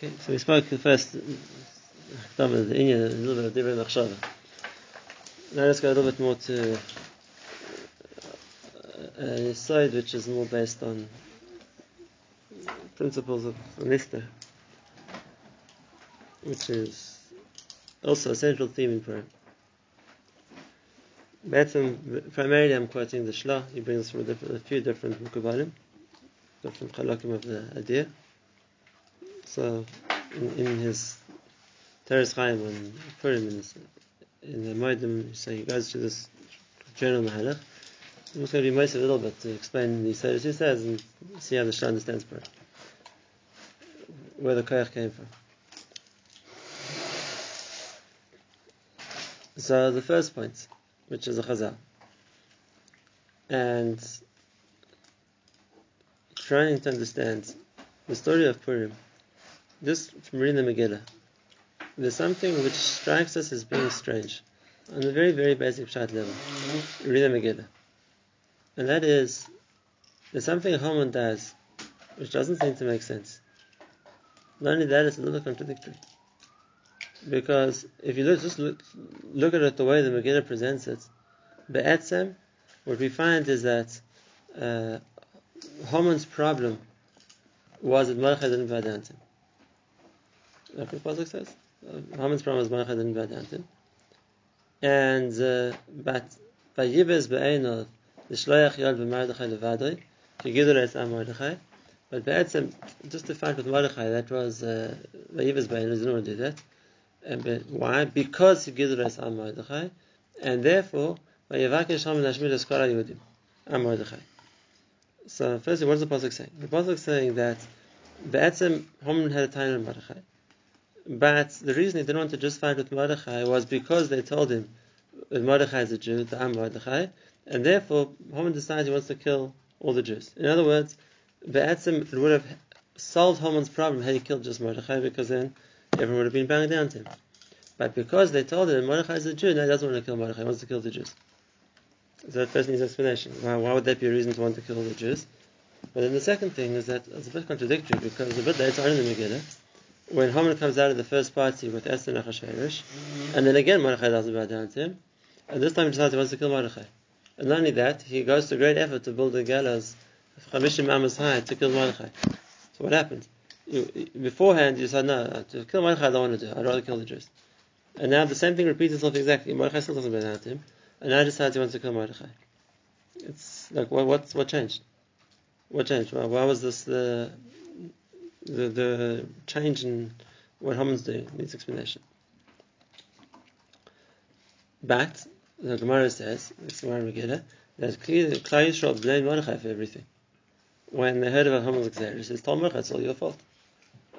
Okay, so we spoke first, the Inyan, a little bit of different Machshava. Now let's go a little bit more to uh, a side which is more based on principles of Nista, which is also a central theme in prayer. primarily I'm quoting the Shlah, he brings from a, a few different Mukubalim, different Chalakim of the idea. So, in, in his Teres Chaim on Purim, in, his, in the Moedim, he goes to this general Mahalach. I'm just going to be most a little bit to explain the Yisrael he says and see how the Shlah understands. Where the Koyach came from. So the first point, which is a Chazal, and trying to understand the story of Purim just from reading the Megillah, there's something which strikes us as being strange on a very, very basic shot level. Read the Megillah. And that is, there's something Haman does which doesn't seem to make sense. Not only that, it's a little contradictory. Because if you look, just look, look at it the way the Megillah presents it, Be'etzem, what we find is that uh, Haman's problem was that Mordechai didn't him. Like the pasuk says, Haman's problem was Mordechai didn't bow down to him. And uh, but Vayibes be'enov the shloach yad b'Mordechai levadoi kigidol es am Mordechai. But Be'etzem, just to find with Mordechai, that was Vayibes uh, be'enov, didn't want to do that. And, but why? Because he gidol es am Mordechai, and therefore Vayevakesh Haman Hashmid Eskara Yehudim am Mordechai. So firstly, what does the pasuk say? The pasuk is saying that Be'etzem Haman had a time in Mordechai. But the reason he didn't want to just fight with Mordechai was because they told him that Mordechai is a Jew, the Am Mordechai, and therefore Haman decides he wants to kill all the Jews. In other words, Be'etzim, would have solved Haman's problem had he killed just Mordechai, because then everyone would have been bowing down to him. But because they told him Mordechai is a Jew, now he doesn't want to kill Mordechai, he wants to kill the Jews. So that first needs explanation. Why, why would that be a reason to want to kill the Jews? But then the second thing is that it's a bit contradictory because a bit later on in the Megillah, when Haman comes out of the first party with Esther and Achashverosh, mm-hmm. and then again Mordechai doesn't bow down to him, and this time he decides he wants to kill Mordechai. And not only that, he goes to great effort to build a gallows, of Chamishim Amos high, to kill Mordechai. So what happened? You, beforehand, you said, no, to kill Mordechai I don't want to do, I'd rather kill the Jews. And now the same thing repeats itself exactly. Mordechai still doesn't bow down to him, and now he decides he wants to kill Mordechai. It's like, what, what, what changed? What changed? Why, why was this the the, the change in what Haman's doing needs explanation. But the Gemara says, "It's Gemara Megillah, that Klal Yisrael blamed Mordechai for everything. When they heard about Haman's Xer, he says, "Tell Mordechai, it's all your fault.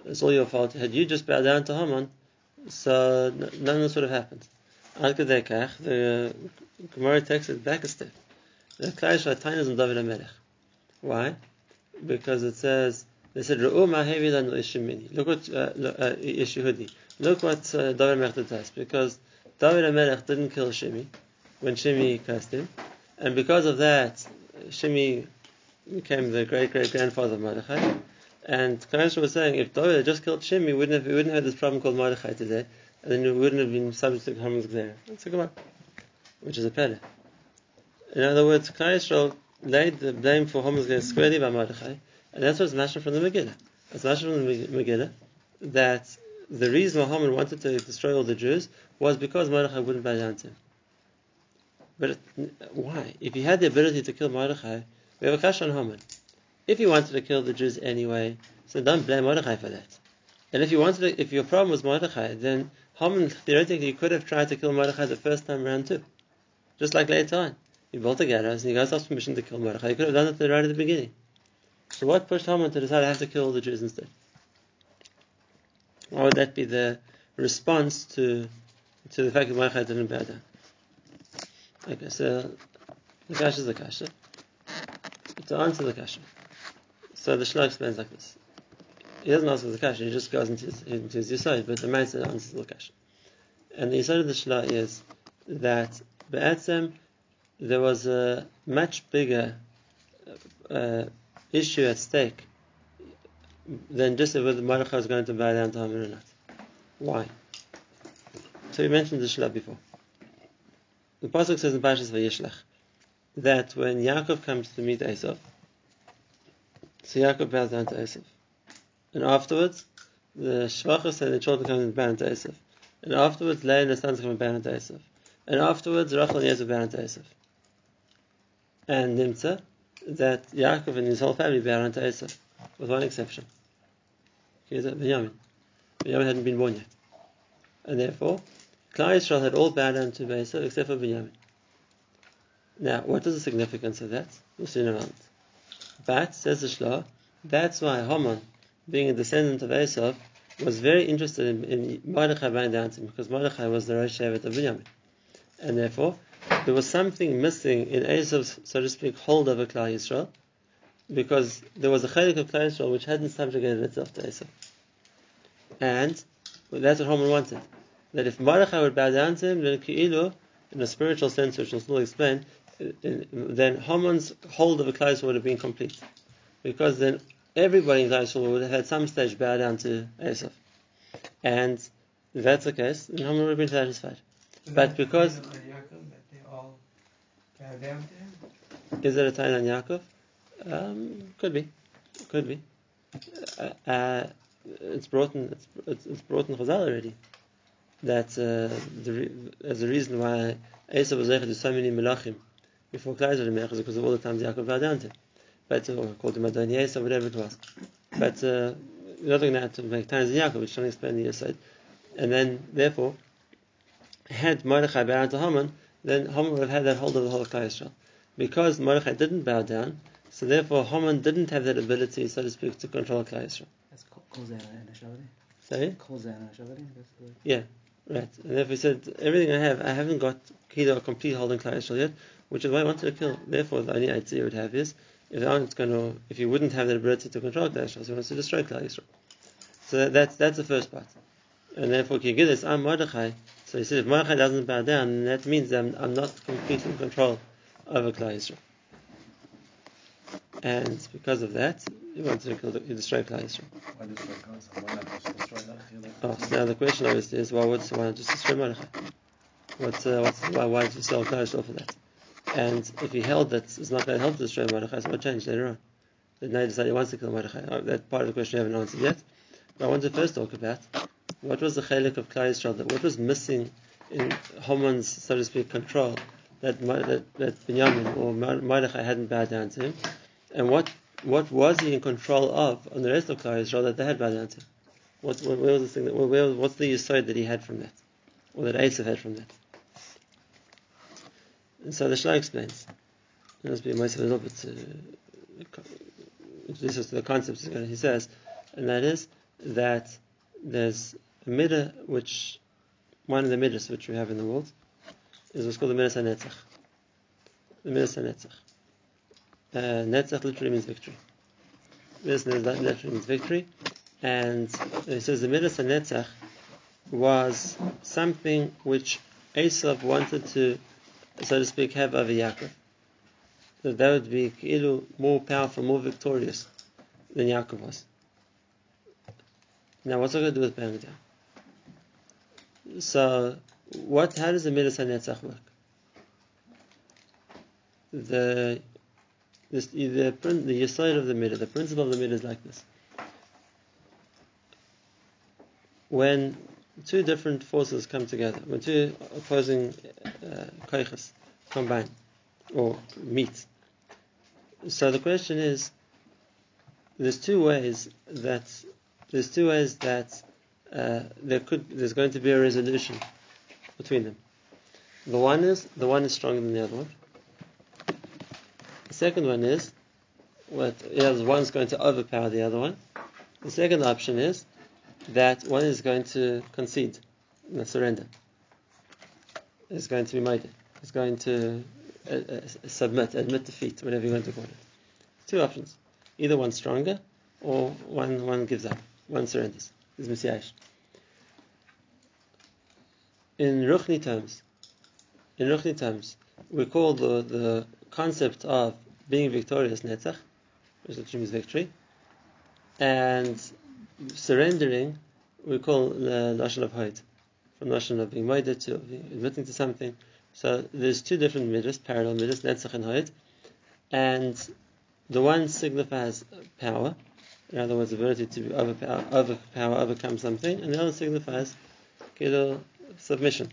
It's all your fault. Had you just bowed down to Haman, so none of this would have happened." Al Kedekach, the Gemara takes it back a step. The Klal Yisrael Tainas and David HaMelech. Why? Because it says they said, Look what uh, uh, Look what uh, David Melech does. Because David Melech didn't kill Shimi when Shimi cursed him. And because of that, Shimi became the great great grandfather of Mordechai. And Kanashra was saying, if David had just killed Shimi, we wouldn't have, we wouldn't have this problem called Mordechai today. And then we wouldn't have been subject to Haman's Gzera. That's a Gemara. Which is a pele. In other words, Kanashra laid the blame for Haman's Gzera squarely by Mordechai. And that's what's mentioned from the Megillah. It's mentioned from the Megillah that the reason Haman wanted to destroy all the Jews was because Mordechai wouldn't bow down to him. But why? If he had the ability to kill Mordechai, we have a kash on Haman. If he wanted to kill the Jews anyway, so don't blame Mordechai for that. And if you wanted, to, if your problem was Mordechai, then Haman theoretically could have tried to kill Mordechai the first time around too, just like later on. He built a gallows and he goes ask permission to kill Mordechai. He could have done it right at the beginning. So what pushed Haman to decide I have to kill all the Jews instead? Why would that be the response to to the fact that Mordechai didn't bow down? Okay, so the kasha is the kasha. To answer the kasha, so the Shlah explains like this. He doesn't answer the kasha; he just goes into his, into his yisod, but the Maisa answers the kasha. And the yisod of the Shlah is that Be'etzem there was a much bigger uh, issue at stake than just whether Mordechai was going to bow down to Haman or not. Why? So we mentioned the Shlah before. The Pasuk says in Parshas Vayishlach that when Yaakov comes to meet Esav, so Yaakov bows down to Esav. And afterwards, the Shvachas and the children come and bow down to Esav. And afterwards, Leah and the sons come and bow down to Esav. And afterwards, Rachel and Yosef bow down to Esav. And Nimtza, that Yaakov and his whole family bow down to Esav, with one exception. Benjamin. Benjamin hadn't been born yet. And therefore, Klal Yisrael had all bowed down to except for Benjamin. Now, what is the significance of that? We'll see in a moment. But, says the Shlah, that's why Haman, being a descendant of Esav, was very interested in, in Mordechai bowing down to him, because Mordechai was the Rosh Shevet of Benjamin. And therefore, there was something missing in Esav's, so to speak, hold over Klal Yisrael, because there was a chelik of Klal Yisrael which hadn't subjugated itself to Esav. And that's what Haman wanted. That if Mordechai would bow down to him, then Ki'ilu, in a spiritual sense, which we'll still explain, then Haman's hold of a Klal would have been complete. Because then everybody in Klal would have had some stage bow down to Esav. And if that's the case, then Haman would have been satisfied. But because is it a time on Yaakov? Um, could be, could be. Uh, uh, it's brought in it's, it's brought in Chazal already that uh, the, as a reason why Esav was able to so many melachim before Klal Yisrael because of all the times Yaakov bowed down to. But or called him Adon Yesa, whatever it was. But uh, we're not to have to make times in Yaakov, which trying to explain the Yesod. And then therefore, had Mordechai bowed to Haman, then Haman would have had that hold of the whole of Klal Yisrael. Because Mordechai didn't bow down, so therefore Haman didn't have that ability, so to speak, to control Klal Yisrael. Sorry? Yeah, right. And therefore he said, everything I have, I haven't got Kilo a complete hold on Yisrael yet, which is why I wanted to kill. Therefore, the only idea you would have is, if aren't going to, if you wouldn't have that ability to control Klal Yisrael, so he wants to destroy Klal Yisrael. So that, that's that's the first part. And therefore, this, I'm Mordechai. So he said, if Mordechai doesn't bow down, that means I'm, I'm not completely in control over Klal Yisrael. And because of that, he wants to destroy Klal Yisrael. Why destroy Klal Why not just destroy that? Oh, so now the question obviously is, why would not just destroy Mordechai? What's, uh, what's, why, why did you sell Klal Yisrael for that? And if he held that it's not going to help to destroy Mordechai, so what changed later on? Then he decided he wants to kill Mordechai. Oh, that part of the question I haven't answered yet. But I want to first talk about what was the chalik of Klal Yisrael, what was missing in Haman's, so to speak, control that, that, that Binyamin or Mordechai hadn't bowed down to him, and what what was he in control of on the rest of Klal Yisrael that they had bowed down to? What, what, where was the thing that, where, what's the yisod that he had from that, or that Esav had from that? And so the Shlah explains. It must be most a little bit to introduce us to the concepts he says, and that is that there's midah which one of the middas which we have in the world is what's called the midas netzach. The midas netzach. Uh, netzach literally means victory. Midas literally means victory, and he says the midas netzach was something which Esav wanted to so to speak, have over Yaakov. That that would be Ki'ilu more powerful, more victorious than Yaakov was. Now, what's it going to do with down? So, what? How does the Midas HaNetzach work? The this, the the side of the midah, the principle of the midah is like this. When two different forces come together, when two opposing uh, combine or meet. So the question is, there's two ways that there's two ways that uh, there could there's going to be a resolution between them. The one is the one is stronger than the other one. The second one is what is one's going to overpower the other one. The second option is that one is going to concede, surrender. Is going to be made. Is going to uh, uh, submit, admit defeat, whatever you want to call it. Two options. Either one's stronger, or one one gives up, one surrenders. Is. In Ruchni terms, in Ruchni terms, we call the, the concept of being victorious netzach, which means victory, and surrendering we call the lashon of hoid, from lashon of being moided to admitting to something. So there's two different midas, parallel midas, netzach and hoid, and the one signifies power, in other words, ability to overpower, overpower, overcome something, and the other signifies kilo submission.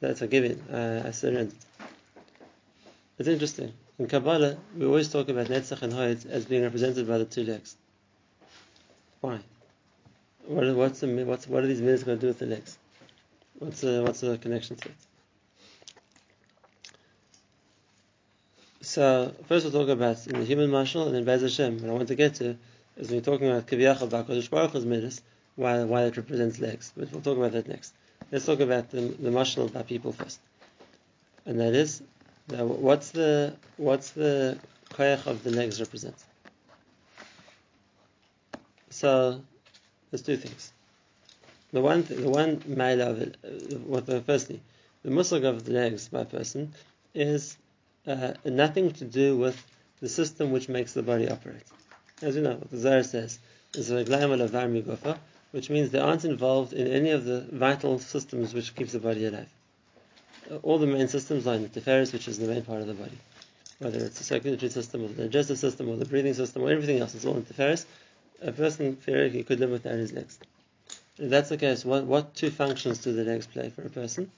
That's a giving, uh, I surrendered. It's interesting. In Kabbalah, we always talk about Netzach and Hoid as being represented by the two legs. Why? What, what's the, what's, what are these minutes going to do with the legs? What's the, what's the connection to it? So, first we'll talk about in the human marshal, and then Bez Hashem. What I want to get to is we're talking about Kiviyachal Ba'Kodesh Baruch Hu's midas, why, why it represents legs. But we'll talk about that next. Let's talk about the, the marshal by people first. And that is what's the what's the koyach of the legs represent? So, there's two things. The one, th- the one mile of it, uh, what the firstly, the muscle of the legs by person is uh, nothing to do with the system which makes the body operate. As you know, the Zohar says is which means they aren't involved in any of the vital systems which keeps the body alive uh, all the main systems are in the teferis, which is the main part of the body. Whether it's the circulatory system or the digestive system or the breathing system or everything else, it's all in the teferis. A person theoretically could live without his legs. If that's the case, what, what two functions do the legs play for a person?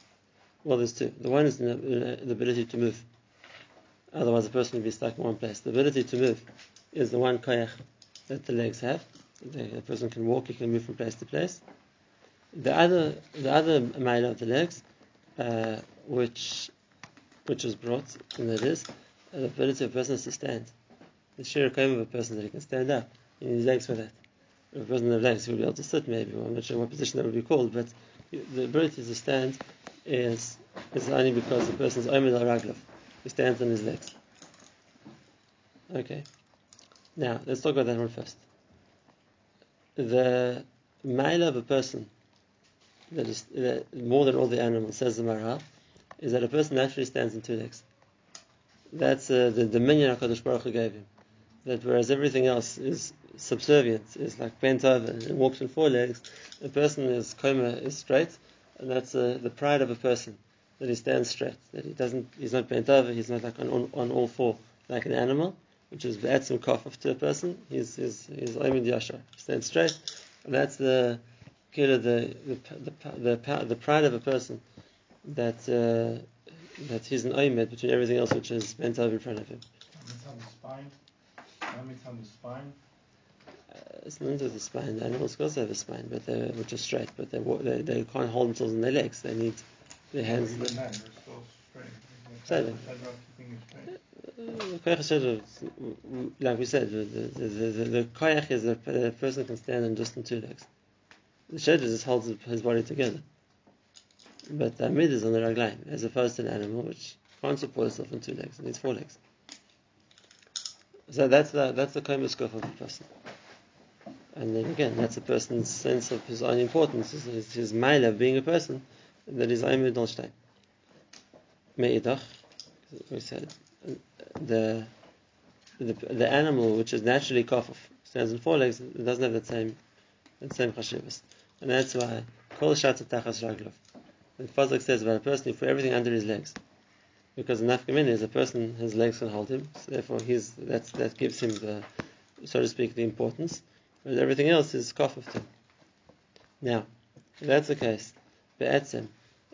Well, there's two. The one is the, uh, the ability to move. Otherwise, a person would be stuck in one place. The ability to move is the one koyach that the legs have. The, person can walk, he can move from place to place. The other, the other mile of the legs uh, which which was brought, and that is the ability of a person to stand. The sheer claim of a person that he can stand up. He needs legs for that. If a person has legs, he will be able to sit maybe. I'm not sure what position that would be called, but the ability to stand is is only because the person is Omer al. He stands on his legs. Okay. Now, let's talk about that one first. The mile of a person that is that more than all the animals, says the Maharal, is that a person naturally stands in two legs. That's uh, the dominion HaKadosh Baruch Hu gave him. That whereas everything else is subservient, is like bent over and walks on four legs, a person is coma is straight, and that's uh, the pride of a person that he stands straight, that he doesn't, he's not bent over, he's not like on, on, on all four like an animal, which is some kafaf to a person. He's he's he's Ayman Yashar, stands straight, and that's the the the the, the, the pride of a person that uh, that he's an oimed between everything else which is bent over in front of him. Uh, it's not with the spine. The animals also have a spine, but they which is straight, but they, they they can't hold themselves in their legs. They need their hands. The man, Exactly. Uh, like we said, the the the, the, is that a person can stand on just on two legs. The shedder just holds his body together. But the mid is on the ragline, as opposed to an animal which can't support itself on two legs, it needs four legs. So that's the that's the scope of a person. And then again, that's a person's sense of his own importance, his, his, his being a person, that is Ayim Dolstein. Me'idach, we said, the, the the animal which is naturally kafuf, stands on four legs, it doesn't have the same the same chashivas. And that's why kol shatz tachas raglov. And Fazak says about a person, who put everything under his legs. Because the nafkamin is a person, his legs can hold him, so therefore he's, that's, that gives him the, so to speak, the importance. But everything else is kafaf to Now, if that's the case, be'etzem,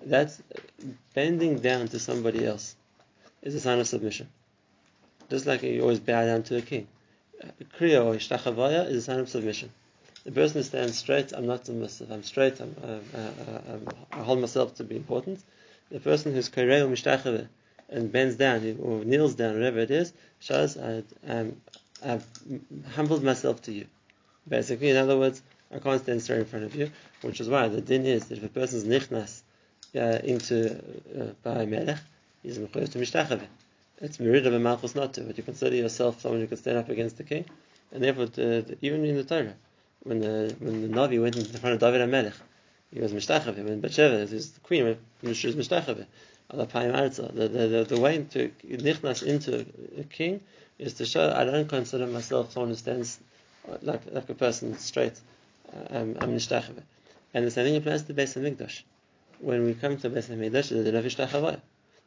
that's bending down to somebody else is a sign of submission. Just like you always bow down to a king. Kriya or ishtachavaya is a sign of submission. The person who stands straight, I'm not submissive. I'm straight. I'm, uh, uh, i hold myself to be important. The person who's koreo mishtachave and bends down or kneels down, whatever it is, shows I, um, I've humbled myself to you. Basically, in other words, I can't stand straight in front of you, which is why the din is that if a person's nichnas uh, into uh, by melech, he's mechuyev to mishtachave. It's merida b'malchus not to, but you consider yourself someone who can stand up against the king, and therefore, uh, even in the Torah, when the when the Navi went in front of David and HaMelech, he was mishtachave. When Bathsheba, who's the queen, she was mishtachave. The, the, the, the way to nichnas into a king is to show I don't consider myself someone who stands like like a person straight. uh, Um, I'm nishtachave. And the same thing applies to Beis Hamikdash. When we come to Beis Hamikdash, there's no vishtachavaya.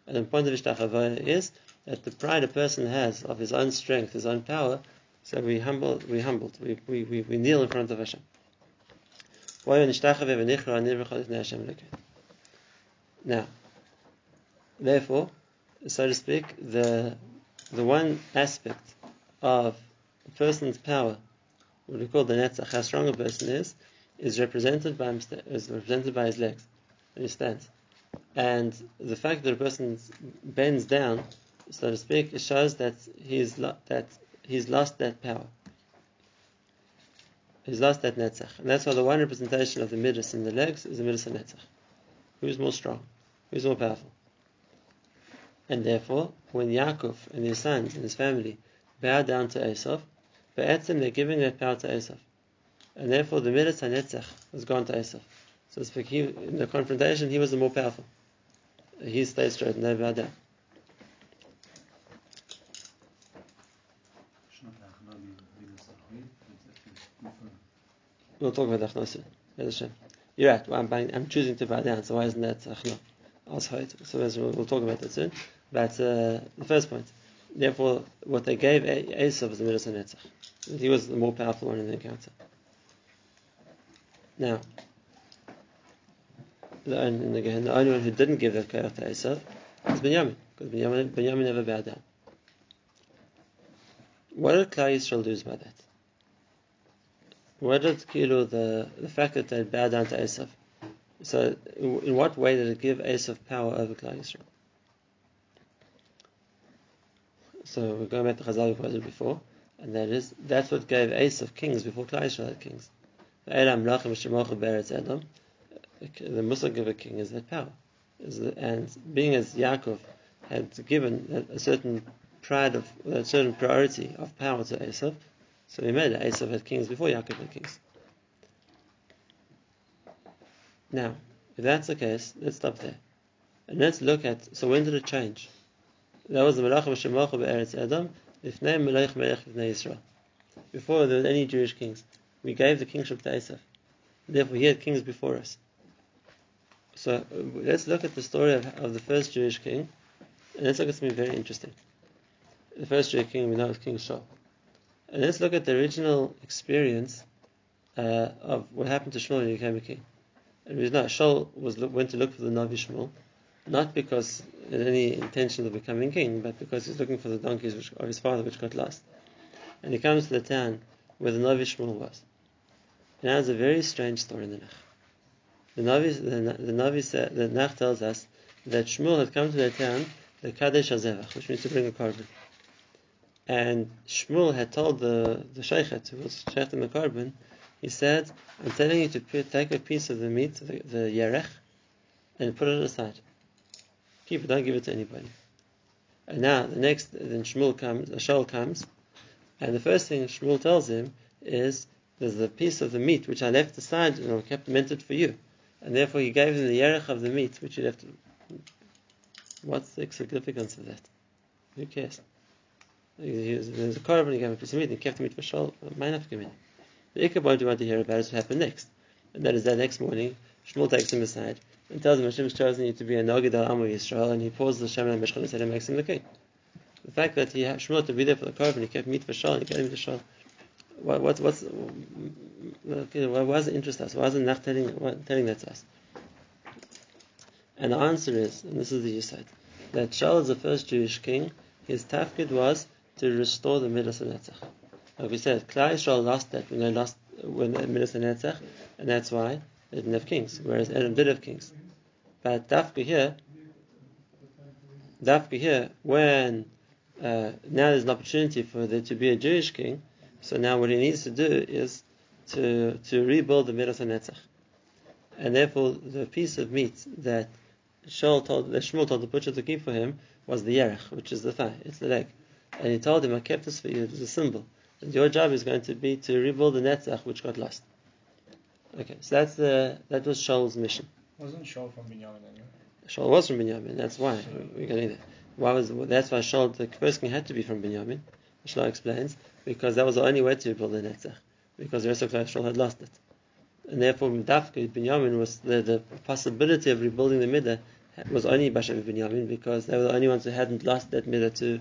And the point of vishtachavaya is that the pride a person has of his own strength, his own power, so we humble, we humbled, we, we, we, we kneel in front of Hashem. Now, therefore, so to speak, the the one aspect of a person's power, what we call the netzach, how strong a person is, is represented by is represented by his legs when he stands. And the fact that a person bends down, so to speak, it shows that he's that he's lost that power. He's lost that netzach, and that's why the one representation of the midas in the legs is the midas netzach. Who's more strong? Who's more powerful? And therefore, when Yaakov and his sons and his family bow down to Esav, Be'etzim they're giving their power to Esav. And therefore the Midas Netzach has gone to Esav. So to speak, he, in the confrontation, he was the more powerful. He stayed straight and they bowed down. We'll talk about Achnosim. You're right. Well, I'm, I'm choosing to bow down, so why isn't that Achno? So we'll, we'll talk about that soon. But uh, the first point, therefore, what they gave Esav was the Midas HaNetzach. He was the more powerful one in the encounter. Now, the, and again, the only one who didn't give that koyach to Esav was Binyamin, because Binyamin, Binyamin never bowed down. What did Klal Yisrael lose by that? What did Kilo the the fact that they bowed down to Esav? So, in what way did it give Esav power over Klal Yisrael? So we're going back to Chazal we quoted before, and that is that's what gave Esav kings before Klal Yisrael had kings. The Muslim of a king is that power, the, and being as Yaakov had given a, certain pride of a certain priority of power to Esav, so he made. Esav had kings before Yaakov had kings. Now, if that's the case, let's stop there. And let's look at, so when did it change? That was the Melach Shemacha Be'eretz Edom, Ifnei Melech Melech Ifnei Yisrael. Before there were any Jewish kings, we gave the kingship to Esav. Therefore, he had kings before us. So uh, let's look at the story of, of the first Jewish king, and let's look at something very interesting. The first Jewish king we know is King Shaul. And let's look at the original experience uh, of what happened to Shmuel when he became a king. And we know Shaul was went to look for the Navi Shmuel, not because in any intention of becoming king, but because he's looking for the donkeys which, of his father which got lost. And he comes to the town where the Navi Shmuel was. And now it's a very strange story in the Nach. The Navi, the, the Navi said, the Nach tells us that Shmuel had come to the town, the Kadesh Hazevach, which means to bring a korban. And Shmuel had told the, the Sheikhet, who was sheikhing the korban, he said, I'm telling you to put, take a piece of the meat, the, the yerech, and put it aside. Keep it, don't give it to anybody. And now, the next, then Shmuel comes, Shaul comes, and the first thing Shmuel tells him is, there's a piece of the meat which I left aside and I kept meant it for you. And therefore he gave him the yerech of the meat which he left. What's the significance of that? Who cares? There's a korban, he gave him a piece of meat and he kept the meat for not forgive me. The Ikka point you want to hear about is what happened next. And that is that next morning, Shmuel takes him aside and tells him Hashem's chosen you to be a Nogid al Amu Yisrael, and he pours the Shem and Meshchan and makes him the king. The fact that he had Shmuel to be there for the korban, he kept meat for Shaul, and he gave him to Shaul. What, what, what's, okay, why does it interest us? Why isn't Nach telling, telling that to us? And the answer is, and this is the Yisad, that Shaul is the first Jewish king, his tafkid was to restore the Midas Netzach. Like we said, Klal Yisrael lost that when they lost when Midas Netzach, and that's why they didn't have kings, whereas Edom did have kings. But Dafka here, Dafka here, when uh, now there's an opportunity for there to be a Jewish king, so now what he needs to do is to to rebuild the Midas Netzach. And therefore, the piece of meat that Shaul told, that Shmuel told the butcher to keep for him was the yerech, which is the thigh, it's the leg. And he told him, I kept this for you, it's a symbol. And your job is going to be to rebuild the Netzach which got lost. Okay, so that's the that was Shaul's mission. Wasn't Shaul from Binyamin anyway? Shaul was from Binyamin, that's why we're getting there. Why was that's why Shaul the first king had to be from Binyamin. Shaul explains because that was the only way to rebuild the Netzach. because the rest of Israel had lost it. And therefore, Dafka Binyamin was the, the possibility of rebuilding the midah was only Bashem Binyamin because they were the only ones who hadn't lost that midah to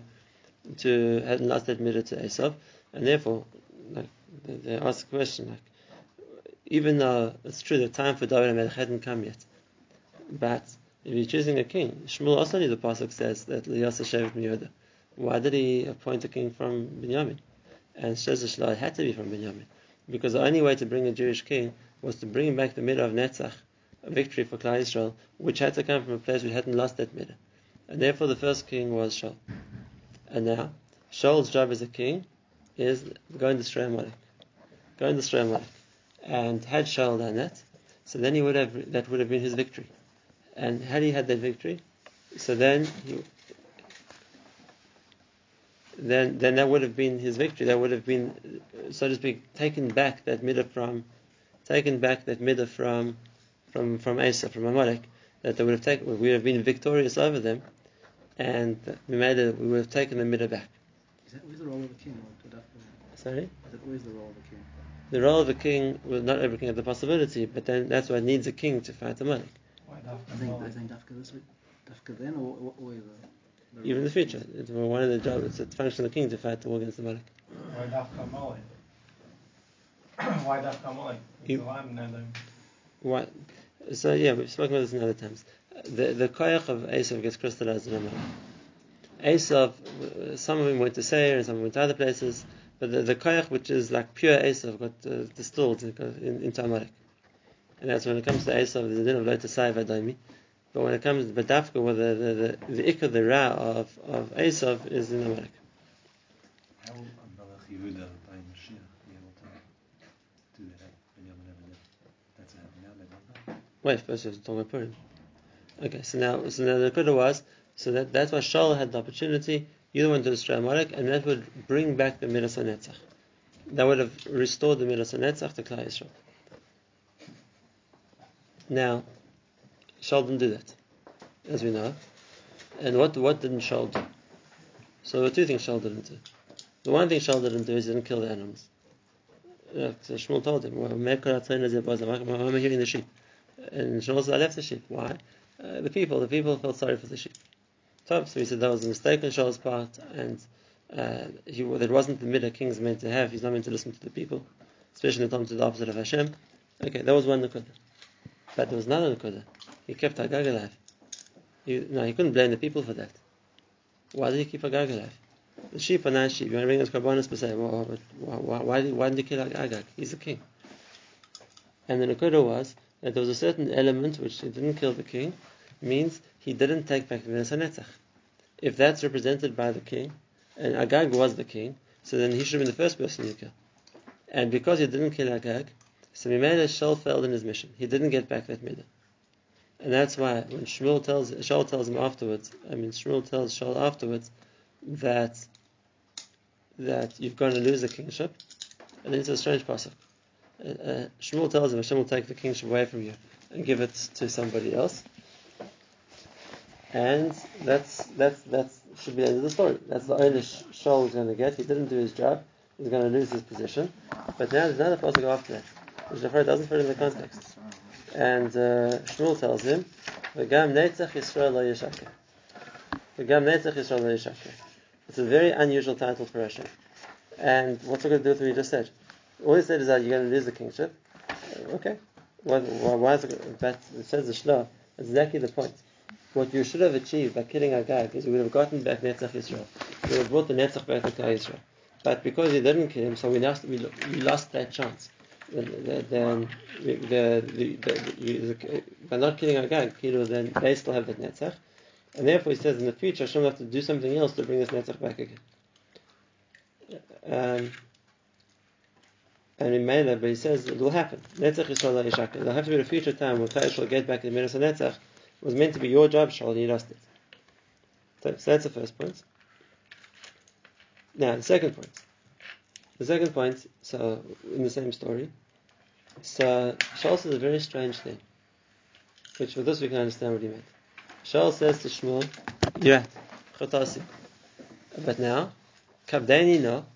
to hadn't lost that midah to Esav, and therefore, like they, ask a question like, even though it's true the time for David and hadn't come yet, but if you're choosing a king, Shmuel also knew the pasuk says that Liyasa Shevet Miyoda. Why did he appoint a king from Binyamin? And says the Shezeshlah had to be from Binyamin. Because the only way to bring a Jewish king was to bring back the midah of Netzach, a victory for Klal Israel, which had to come from a place which hadn't lost that midah. And therefore the first king was Shaul. And now, Shaul's job as a king is go and destroy Amalek. Go and destroy Amalek. And had Shaul done that, so then he would have that would have been his victory. And had he had that victory, so then he, then then that would have been his victory. That would have been, so to speak, taken back that midah from, taken back that midah from, from from Asa, from Amalek. That they would have taken, we would have been victorious over them, and we made it. We would have taken the midah back. Is that always the role of the king? Sorry. Is that always the role of the king? The role of a king was not every king had the possibility, but then that's why it needs a king to fight Amalek. Why I think I think Dafka this week, Dafka then, or, or, or the, the Even in the future, it's one of the jobs. It's a function of the king to fight the war against the Amalek. Why Dafka Molly? Why Dafka Molly? You- The lamb and them. So yeah, we've spoken about this in other times. The the koyach of Esav gets crystallized in Amalek. Esav, some of them went to Seir and some went to other places, but the, the koyach which is like pure Esav got uh, distilled in, in, into Amalek. And that's when it comes to Esav, there's a din of lo tesai v'adaimi. But when it comes to Badafka, well, the the the, the ikka, the ra of of Esav is in will Melech. Wait, first you have to talk about Purim. Okay, so now, so now the Kudah was, so that, that's why Shaul had the opportunity, you the one to destroy Amalek, and that would bring back the Midas Netzach. That would have restored the Midas Netzach to Klal Yisrael. Now, Shaul didn't do that, as we know. And what what didn't Shaul do? So there were two things Shaul didn't do. The one thing Shaul didn't do is he didn't kill the animals. So Shmuel told him, well, I'm hearing the sheep. And Shmuel said, I left the sheep. Why? Uh, the people, the people felt sorry for the sheep. So he said that was a mistake on Shaul's part, and uh, he, that wasn't the midah king's meant to have. He's not meant to listen to the people, especially in the time to the opposite of Hashem. Okay, that was one nakuda. But there was another nakuda. He kept Agag alive. He, no, he couldn't blame the people for that. Why did he keep Agag alive? The sheep are nice sheep. You want to bring us karbanis per se? Why, why, why, did, why did he kill Agag? He's the king. And the nakuda was that there was a certain element which he didn't kill the king, means he didn't take back the Midas HaNetzach. If that's represented by the king, and Agag was the king, so then he should have been the first person you kill. And because he didn't kill Agag, so Mimela Shaul failed in his mission. He didn't get back that midah. And that's why when Shmuel tells Shaul tells him afterwards, I mean Shmuel tells Shaul afterwards that that you're going to lose the kingship, and it's a strange pasuk. Uh, uh, Shmuel tells him Hashem will take the kingship away from you and give it to somebody else. And that's that's that's should be the end of the story. That's the only Shaul is going to get. He didn't do his job. He's going to lose his position. But now there's another pasuk after that, which the doesn't fit in the context. And uh, Shmuel tells him, "V'gam netzach Yisrael lo yishaker." V'gam netzach Yisrael lo. It's a very unusual title for Hashem. And what's it going to do with what we just said? All he said is that you're going to lose the kingship. Okay. Why, why, is it, that it says the Shlah, exactly the point. What you should have achieved by killing Agag is you would have gotten back Netzach Israel. You would have brought the Netzach back to Israel. But because you didn't kill him, so we lost, we lost that chance. Then the, the, by not killing Agag, then they still have that Netzach. And therefore he says in the future Hashem will have to do something else to bring this Netzach back again. Um, and in Mela, but he says it will happen. Netzach Yisrael Yishaka. There'll have to be a future time when Yisrael will get back the Midas Netzach. It was meant to be your job, Shaul, and you lost it. So, so that's the first point. Now, the second point. The second point, so in the same story, so Shaul says a very strange thing, which for this we can understand what he meant. Shaul says to Shmuel, You're right, Chotasi. But now, Kabdeni no,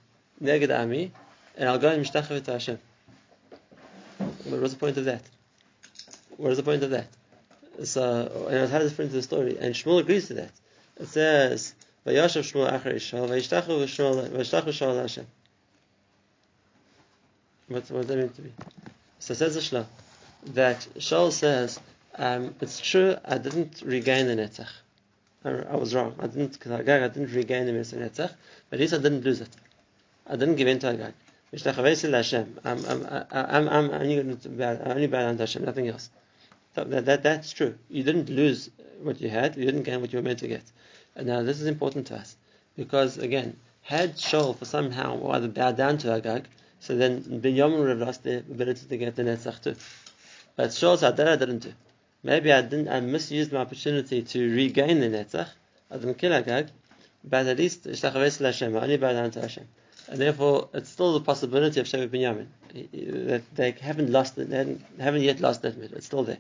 Neged Ami, and I'll go and mishtachave to Hashem. But what's the point of that? What is the point of that? So, and how does it fit into the story? And Shmuel agrees to that. It says, "Vayashav Shmuel achar Yishmael, vayishtachu Shmuel, vayishtachu Hashem." What, what does that to be? So says the Shla that Shaul says, um, "It's true, I didn't regain the netzach. I, I was wrong. I didn't, I didn't regain the netzach, but at least I didn't lose it. I didn't give in to Agag. Hashem. I'm, I'm, I'm, I'm only going to bow, I only to Hashem, nothing else. That, that, that's true. You didn't lose what you had. You didn't gain what you were meant to get. And now this is important to us because again, had Shaul for somehow or other bowed down to Agag, so then Binyamin would have lost the ability to get the netzach too. But said that I didn't do. Maybe I didn't. I misused my opportunity to regain the netzach. I didn't kill Agag, but at least Ishtachavesi Hashem. I only bowed down to Hashem and therefore it's still the possibility of Shevet Binyamin that they haven't lost it, they haven't yet lost that mitzvah. It's still there.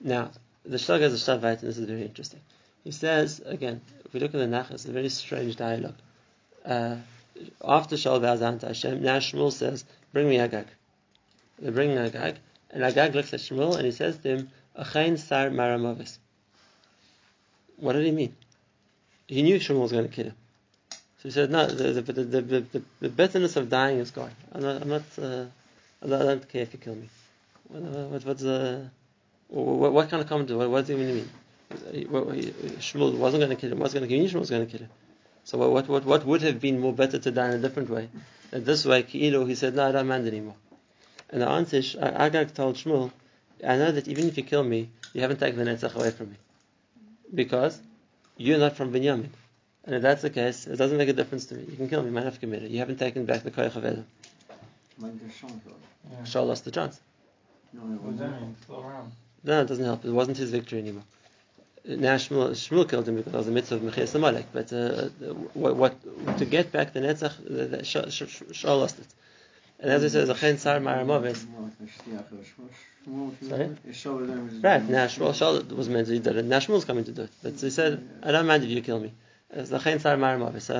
Now the Shlag has a Shavait, and this is very interesting. He says again, if we look at the Nach, it's a very strange dialogue. Uh, after down to Hashem, now Shmuel says, "Bring me Agag." They bring Agag, and Agag looks at Shmuel and he says to him, "Achain sar maramovis." What did he mean? He knew Shmuel was going to kill him. So he said, no, the, the, the, the, bitterness of dying is gone. I'm not, I'm not uh, I don't care if you kill me. What, what, the, what, what kind of comment? What, what he really mean? Shmuel wasn't going to kill him. Was going to kill him. Shmuel was going to kill him. So what, what, what would have been more better to die in a different way? And this way, Ki'ilu, he said, no, I don't mind anymore. And the answer is, Agag told Shmuel, I know that even if you kill me, you haven't taken the netzach away from me. Because you're not from Binyamin. And if that's the case, it doesn't make a difference to me. You can kill me, man have committed. You haven't taken back the koyach of Edom. Yeah. Shaul lost the chance. What does that mean? No, it doesn't help. It wasn't his victory anymore. Now Shmuel, killed him because it was a mitzvah of Mechias Amalek. But uh, what, what, to get back the netzach, the, the, Shaul lost it. And as we said, Zachen Sar Maramovis. Sorry? Right, now Shaul was meant to do it. Now Shmuel's coming to do it. But he said, I don't mind if you kill me. Zachen Sar Maramovis.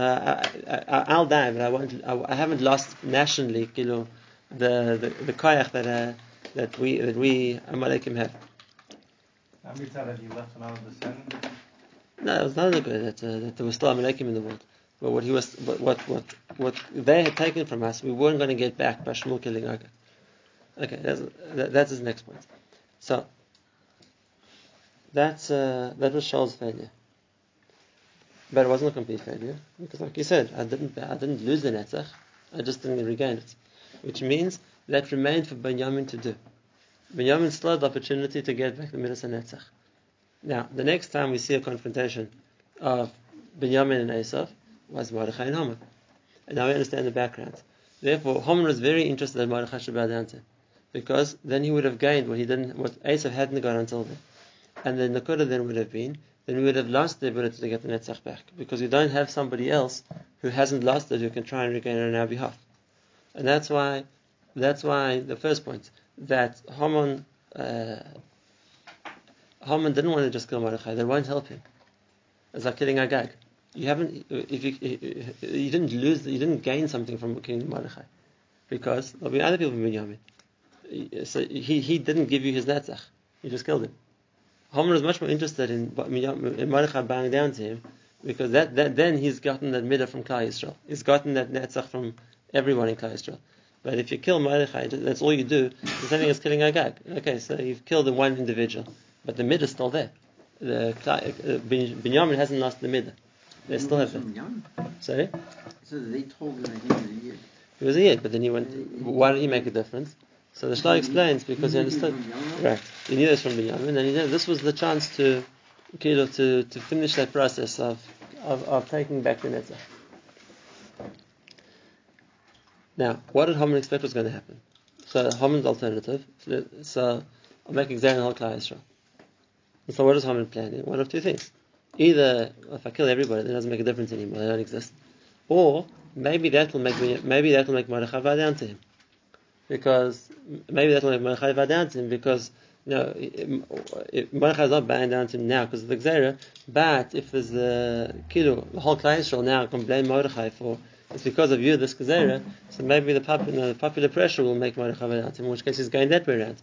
I'll die, but I, won't, I, I haven't lost nationally the, the, the koyach that, uh, that we, that we Amalekim have. How many times you left another descendant? No, it was not good that, uh, that there was still Amalekim in the world. But what he was, what, what, what, what they had taken from us, we weren't going to get back by Shmuel killing Agag. Okay, that's, that, that's his next point. So that's uh, that was Shaul's failure, but it wasn't a complete failure because, like you said, I didn't I didn't lose the netzach, I just didn't regain it, which means that remained for Benjamin to do. Benjamin still had the opportunity to get back the midas and netzach. Now, the next time we see a confrontation of Benjamin and Esav was Mordechai and Haman, and now we understand the background. Therefore, Haman was very interested that Mordechai should bow down to because then he would have gained what he didn't, what Esav hadn't got until then. And then the Nakuda then would have been, then we would have lost the ability to get the Netzach back because we don't have somebody else who hasn't lost it who can try and regain it on our behalf. And that's why, that's why the first point that Haman, uh, Haman didn't want to just kill Mordechai. They won't help him. It's like killing Agag. You haven't, if you, you didn't lose, you didn't gain something from killing Mordechai because there'll be other people in Binyamin so he, he didn't give you his netzach. You just killed him. Haman was much more interested in, in Mordechai bowing down to him because that, that then he's gotten that midah from Klal Yisrael. He's gotten that netzach from everyone in Klal Yisrael. But if you kill Mordechai, that's all you do. The same thing as killing Agag. Okay, so you've killed the one individual, but the midah is still there. The uh, Binyamin hasn't lost the midah. They still have it. Sorry. So they told him that he was a yid. He was a yid, but then he went. Why did he make a difference? So the Shla explains because he understood. Right. He knew this from Binyamin, and he knew this was the chance to, to, to, to finish that process of, of, of taking back the netzach. Now, what did Haman expect was going to happen? So Haman's alternative. So I'll make example whole Klal Yisrael. So what is Haman planning? One of two things. Either if I kill everybody, then it doesn't make a difference anymore; they don't exist. Or maybe that will make me, maybe that will make Mordechai bow down to him because maybe that's why Mordechai bowed down to him because you know Mordechai is not bowing down to him now because of the Gezerah, but if there's a kilo, the whole Klal Yisrael now can blame Mordechai for it's because of you, this Gezerah, so maybe the popular, the popular pressure will make Mordechai bow to him, in which case he's going that way around.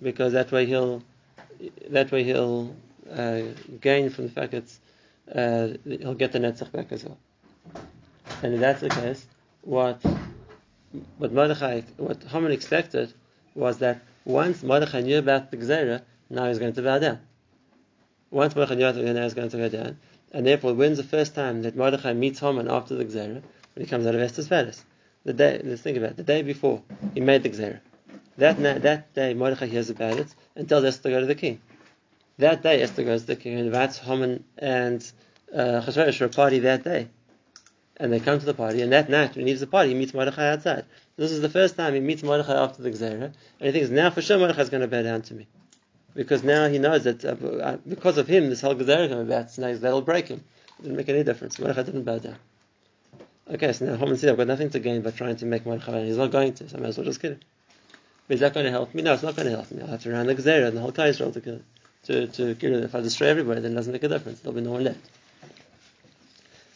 Because that way he'll, that way he'll uh, gain from the fact that uh, he'll get the Netzach back as well. And if that's the case, what what Mordechai, what Haman expected was that once Mordechai knew about the Gezerah, now he's going to bow down. Once Mordechai knew about the Gezerah, now he's going to go down. And therefore, when's the first time that Mordechai meets Haman after the Gezerah? When he comes out of Esther's palace. The day, let's think about it, the day before he made the Gezerah. That, that day, Mordechai hears about it and tells Esther to go to the king. That day, Esther goes to the king and invites Haman and uh, for a party that day. And they come to the party, and that night, when he leaves the party, he meets Mordechai outside. This is the first time he meets Mordechai after the Gezerah, and he thinks, now for sure Mordechai is going to bow down to me. Because now he knows that uh, uh, because of him, this whole Gezerah came about, so that'll break him. It didn't make any difference. Mordechai didn't bow down. Okay, so now said, I've got nothing to gain by trying to make bow down. He's not going to, so I might as well just kill him. But is that going to help me? No, it's not going to help me. I'll have to run the Gezerah and the whole Klal Yisrael to kill, to, to kill him. If I destroy everybody, then it doesn't make a difference. There'll be no one left.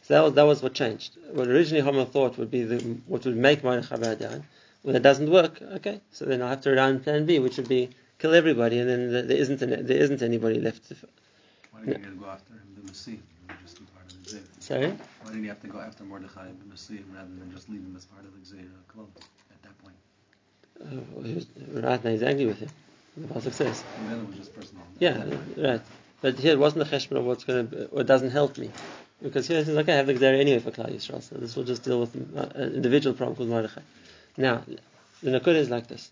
So that was, that was what changed. What originally Haman thought would be the, what would make Mordechai bow down. When it doesn't work, okay, so then I'll have to run plan B, which would be kill everybody, and then there isn't an, there isn't anybody left. To, Why didn't you go after him, the Messiah? He was just a part of the Xer. sorry. Why didn't you have to go after Mordechai, the Messiah, rather than just leave him as part of the Xer club at that point? Uh, he was, right now he's angry with him. The pasuk says. And then it was just personal. Yeah, right. But here it wasn't the cheshbon of what's going to, or doesn't help me. Because here it says, okay, I have the Gezerah anyway for Klal Yisrael, so this will just deal with uh, an individual problem called Mordechai. Now, the Nakuda is like this.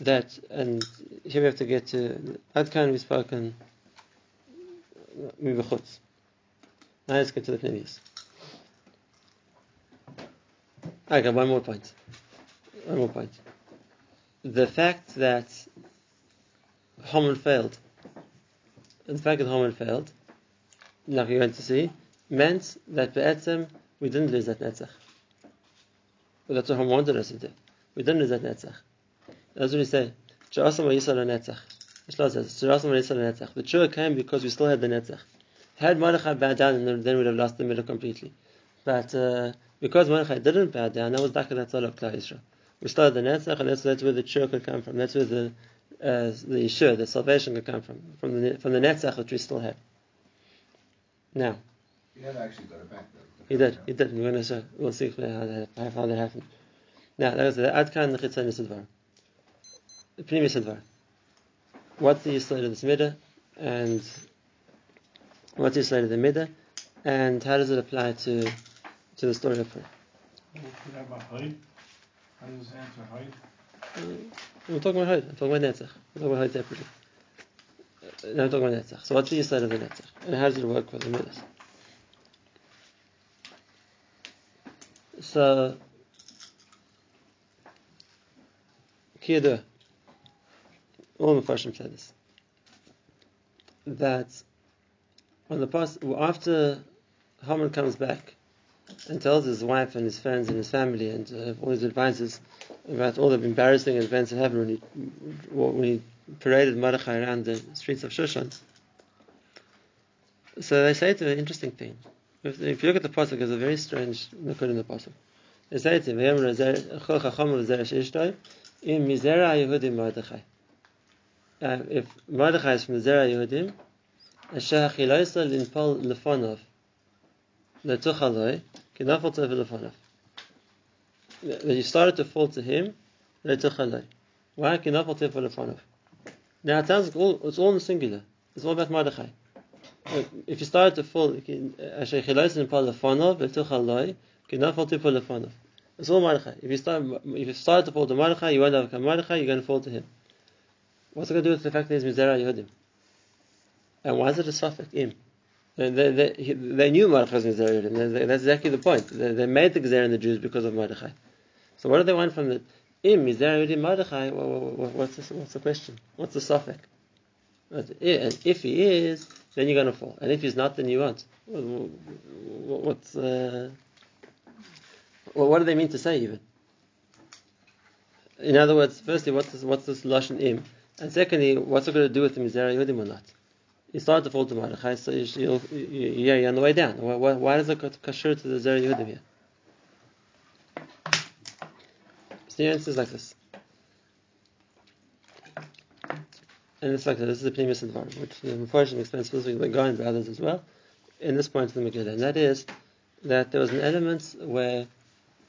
That, and here we have to get to, Ad Kan we've spoken, Mibachutz. Now let's get to the Pnimius. Okay, one more point. One more point. The fact that Haman failed the fact that Haman failed, like you're going to see, meant that Be'etzem, we didn't lose that Netzach. But that's what Haman wanted us to do. We didn't lose that Netzach. That's what Yisrael Netzach. The Shua came because we still had the Netzach. Had Mordechai bowed down, then we would have lost the middle completely. But uh, because Mordechai didn't bow down, that was Daka Netzach of Klal Yisrael. We started the Netzach, and that's, that's where the Shua could come from. That's where the uh, the Yeshua, the salvation could come from, from the from the Netzach which we still have. Now, He never actually got it back though. he did, he did. We're to show. We'll see how that, how that happened. Now, that was the Adkan the Chitzon Yisadvar. The Pnimi Yisadvar. What's the Yisrael of this Midah, and what's Yisrael of the Midah, and how does it apply to to the story of Purim? What about height? How does this answer height? We're talking about Hod. I'm talking about Netzach. We're talking about Hod separately. Uh, Now I'm talking about Netzach. So what's the Yisrael of the Netzach? And how does it work for the Midas? So, Kiyadu, all the Mepharshim said this, that on the after Haman comes back and tells his wife and his friends and his family and uh, all his advisors about all the embarrassing events that happened when he, when he paraded Mordechai around the streets of Shushan. So they say to him an interesting thing. If, if you look at the pasuk, there's a very strange nakud in the pasuk. They say to him. Uh, If Mordechai is from Zera Yehudim, That you started to fall to him. Why? Now it sounds like all, it's all in singular. It's all about Mordechai. If you started to fall. It's all Mordechai. If you start, if you started to fall to Mordechai, you won't overcome Mordechai. You're going to fall to him. What's it going to do with the fact that he's Mizera Yehudim? And why is it a suffix im? They, they, they, knew Mordechai was Yehudim. They- they- That's exactly the point. They, they made the Gezer in the Jews because of Mordechai. So what do they want from the im Mizera Yehudim Mordechai? Wha- wha- wha- What's the, what's the question? What's the suffix? And if he is, then you're going to fall. And if he's not, then you won't. Wha- wha- What's uh, what do they mean to say even? In other words, firstly, what's this, what's this lashon im, and secondly, what's it going to do with the mizera yehudim or not? You start to fall to Mordechai, so you, yeah, you're on the way down. Why, why, why does it kasher to the zera yehudim here? So the answer is like this. And it's like this, This is the the Barim, which the Mepharshim explains specifically by Gaon and others as well, in this point of the Megillah. And that is that there was an element where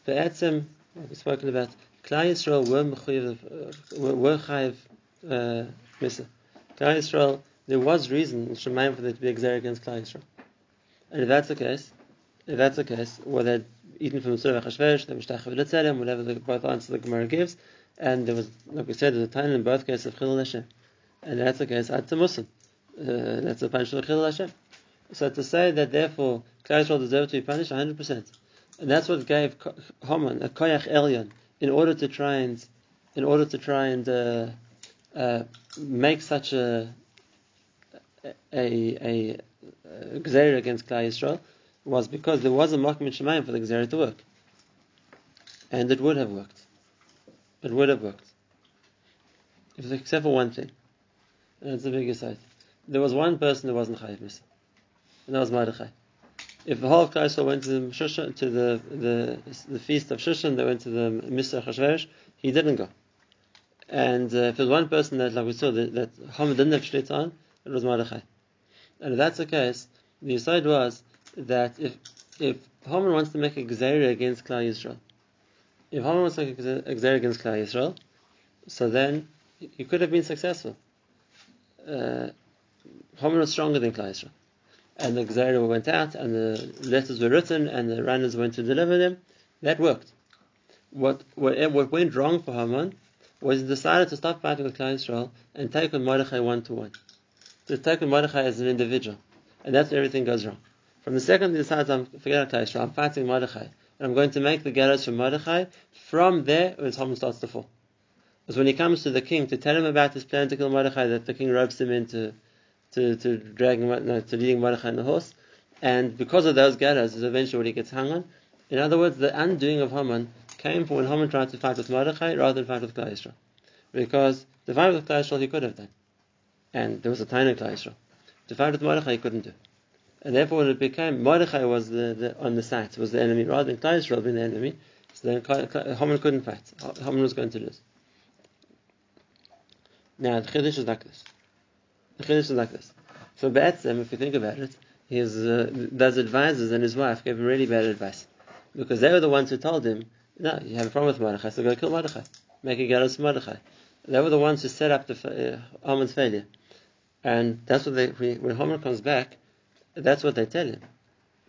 the Etzem, like we've spoken about, Klal Yisrael were mechuyev, uh, were, chayiv uh, misa. Klal Yisrael, there was reason Shemayim for there to be a exer against Klal Yisrael. And if that's the case, if that's the case, well, they'd eaten from Surah Chashvesh, they were shtachah v'litzalem, whatever the, both answers the Gemara gives, and there was, like we said, there's a time in both cases of Chilul Hashem. And that's the case, Ad Muslim. Uh, that's the punishment of Chilul Hashem. So to say that therefore Klal Yisrael deserve to be punished, 100%. And that's what gave Haman a koyach elyon in order to try and, in order to try and uh, uh, make such a a a, a against Klal Yisrael was because there was a makom shemayim for the gzeira to work, and it would have worked. It would have worked, except for one thing, and it's the biggest side. There was one person who wasn't chayiv misa, and that was Mordechai. If the whole of Klal Yisrael went to the Shushan, to the, the the feast of Shushan, they went to the Misa Chashverosh, he didn't go. And uh, if there's one person that, like we saw, that, that Haman didn't have shlit on, it was Mordechai. And if that's the case, the aside was that if if Haman wants to make a gzeira against Klal Yisrael, if Haman wants to make a gzeira against Klal Yisrael, so then he could have been successful. Uh, Haman was stronger than Klal Yisrael. And the gzeira went out, and the letters were written, and the runners went to deliver them. That worked. What what, what went wrong for Haman was he decided to stop fighting with Klal Yisrael and take on Mordechai one to one. To take Mordechai as an individual. And that's where everything goes wrong. From the second he decides, I'm forget I'm fighting Mordechai, and I'm going to make the gallows from Mordechai, from there, when Haman starts to fall. Because when he comes to the king to tell him about his plan to kill Mordechai, that the king ropes him into to, to dragging, no, to leading Mordechai on the horse, and because of those gallows is eventually what he gets hung on. In other words, the undoing of Haman came from when Haman tried to fight with Mordechai rather than fight with Klal Yisrael. Because the fight with Klal Yisrael he could have done. And there was a tiny Yisrael. To fight with Mordechai couldn't do. And therefore when it became, Mordechai was the, the, on the side, was the enemy, rather than Klal Yisrael being the enemy, so then Haman couldn't fight. Haman was going to lose. Now the Chiddush is like this. The Chiddush is like this. So Be'etzem, if you think about it, his uh, those advisors and his wife gave him really bad advice. Because they were the ones who told him, no, you have a problem with Mordechai, so go kill Mordechai. Make a to Mordechai. They were the ones who set up the uh, Haman's failure. And that's what they, when Haman comes back, that's what they tell him.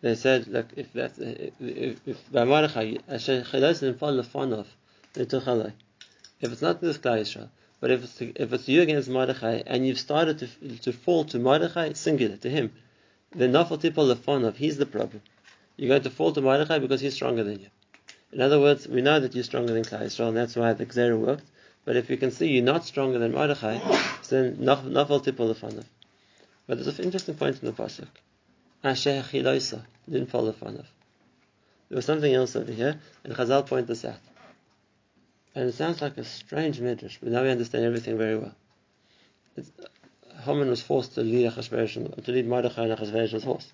They said, look, if that's, if, if by Mordechai, if it's not this Klal Yisrael, but if it's, if it's you against Mordechai and you've started to, to fall to Mordechai, singular, to him, then Nafal Tipol Lefonov, he's the problem. You're going to fall to Mordechai because he's stronger than you. In other words, we know that you're stronger than Klal Yisrael, and that's why the Gzera worked. But if you can see you're not stronger than Mordechai, then Nafal Tipol Lefonov. But there's an interesting point in the Pasuk. Asher didn't fall Lefonov. There was something else over here, and Chazal point this out. And it sounds like a strange midrash, but now we understand everything very well. It's, Haman was forced to lead Achashverosh, to lead Mordechai and Achashverosh's horse.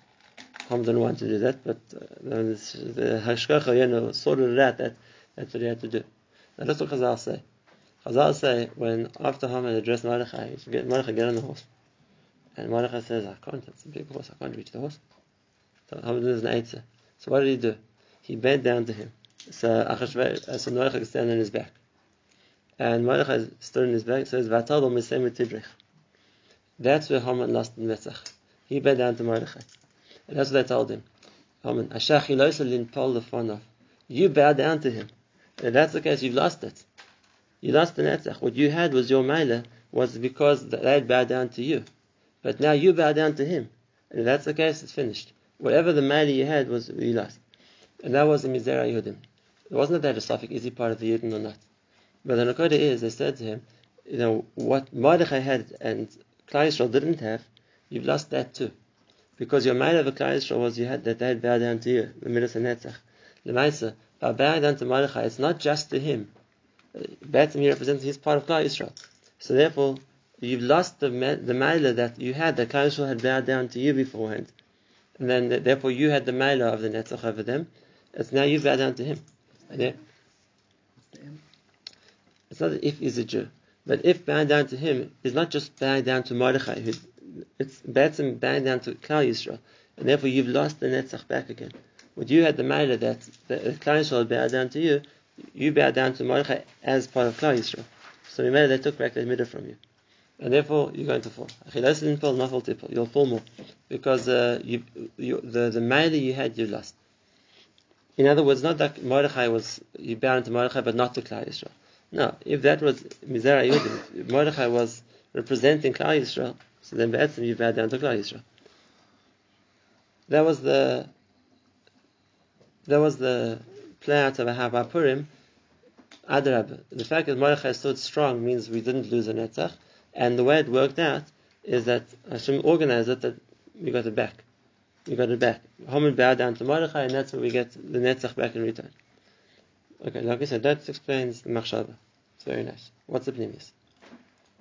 Haman didn't want to do that, but uh, the Hashgacha you know, sorted it out that that's what he had to do. Now that's what Chazal say. Chazal say when after Haman addressed Mordechai, Mordechai get on the horse. And Mordechai says, I can't, it's a big horse, I can't reach the horse. So Haman does an answer. So what did he do? He bent down to him. So Achashverosh, uh, so Mordechai could stand on his back. And Mordechai stood on his back, says, Vatal Tidrich. That's where Haman lost the Netzach. He bent down to Mordechai. And that's what they told him. Haman, You bow down to him. And if that's the case, you've lost it. You lost the Netzach. What you had was your Maila, was because they had bowed down to you. But now you bow down to him. And if that's the case, it's finished. Whatever the Maila you had was you lost. And that was the Mizera Yehudim. It wasn't that a suffix, is he part of the Yidden or not? But the Nakoda is, they said to him, you know, what Mordechai had and Yisrael didn't have, you've lost that too. Because your mind of Yisrael was you had that they had bowed down to you, the Midas HaNetzach. Lemaisa, by bowing down to Mordechai, it's not just to him. Batim he represents his part of Klal Yisrael. So therefore, you've lost the the Maila that you had, that Klal Yisrael had bowed down to you beforehand. And then, therefore, you had the Maila of the Netzach over them. It's now you bow down to him. Then, It's not that if is a Jew, but if bowing down to him is not just bowing down to Mordechai, who, it's Batsim bowing down to Klal Yisrael, and therefore you've lost the Netzach back again. What you had the matter that Klal Yisrael bowed down to you, you bow down to Mordechai as part of Klal Yisrael. So we made they took back that midah from you. And therefore you're going to fall. Achilas didn't fall, not multiple. You'll fall more. Because uh, you, you, the, the maila you had, you lost. In other words, not that Mordechai was, you bound to Mordechai, but not to Klal Yisrael. No, if that was Mizera Yehudim, Mordechai was representing Klal Yisrael, so then Be'etzim you bow down to Klal Yisrael. That was the that was the play out of Ahava Purim. Adrab. The fact that Mordechai stood strong means we didn't lose a Netzach, and the way it worked out is that Hashem organized it that we got it back. We got it back. Haman bowed down to Mordechai, and that's where we get the Netzach back in return. Okay, like I said, that explains the Machshava. It's very nice. What's the Pnimis?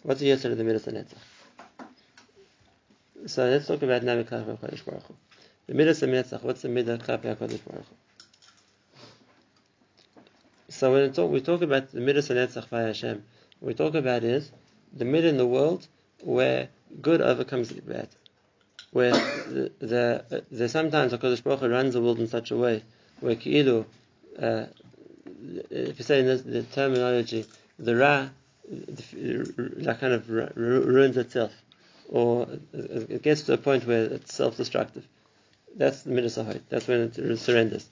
What's the answer to the Midas Netzach? So let's talk about Navi Klaf HaKadosh Baruch Hu. The Midas Netzach, what's the Midah Klaf HaKadosh Baruch Hu? So when we talk, we talk about the Midas Netzach by Hashem, what we talk about is the mid in the world where good overcomes the bad. Where the, the, the sometimes HaKadosh Baruch Hu runs the world in such a way where Ki'ilu, uh, if you say in this, the terminology, the Ra, that kind of ruins itself, or it gets to a point where it's self-destructive. That's the midas That's when it surrenders.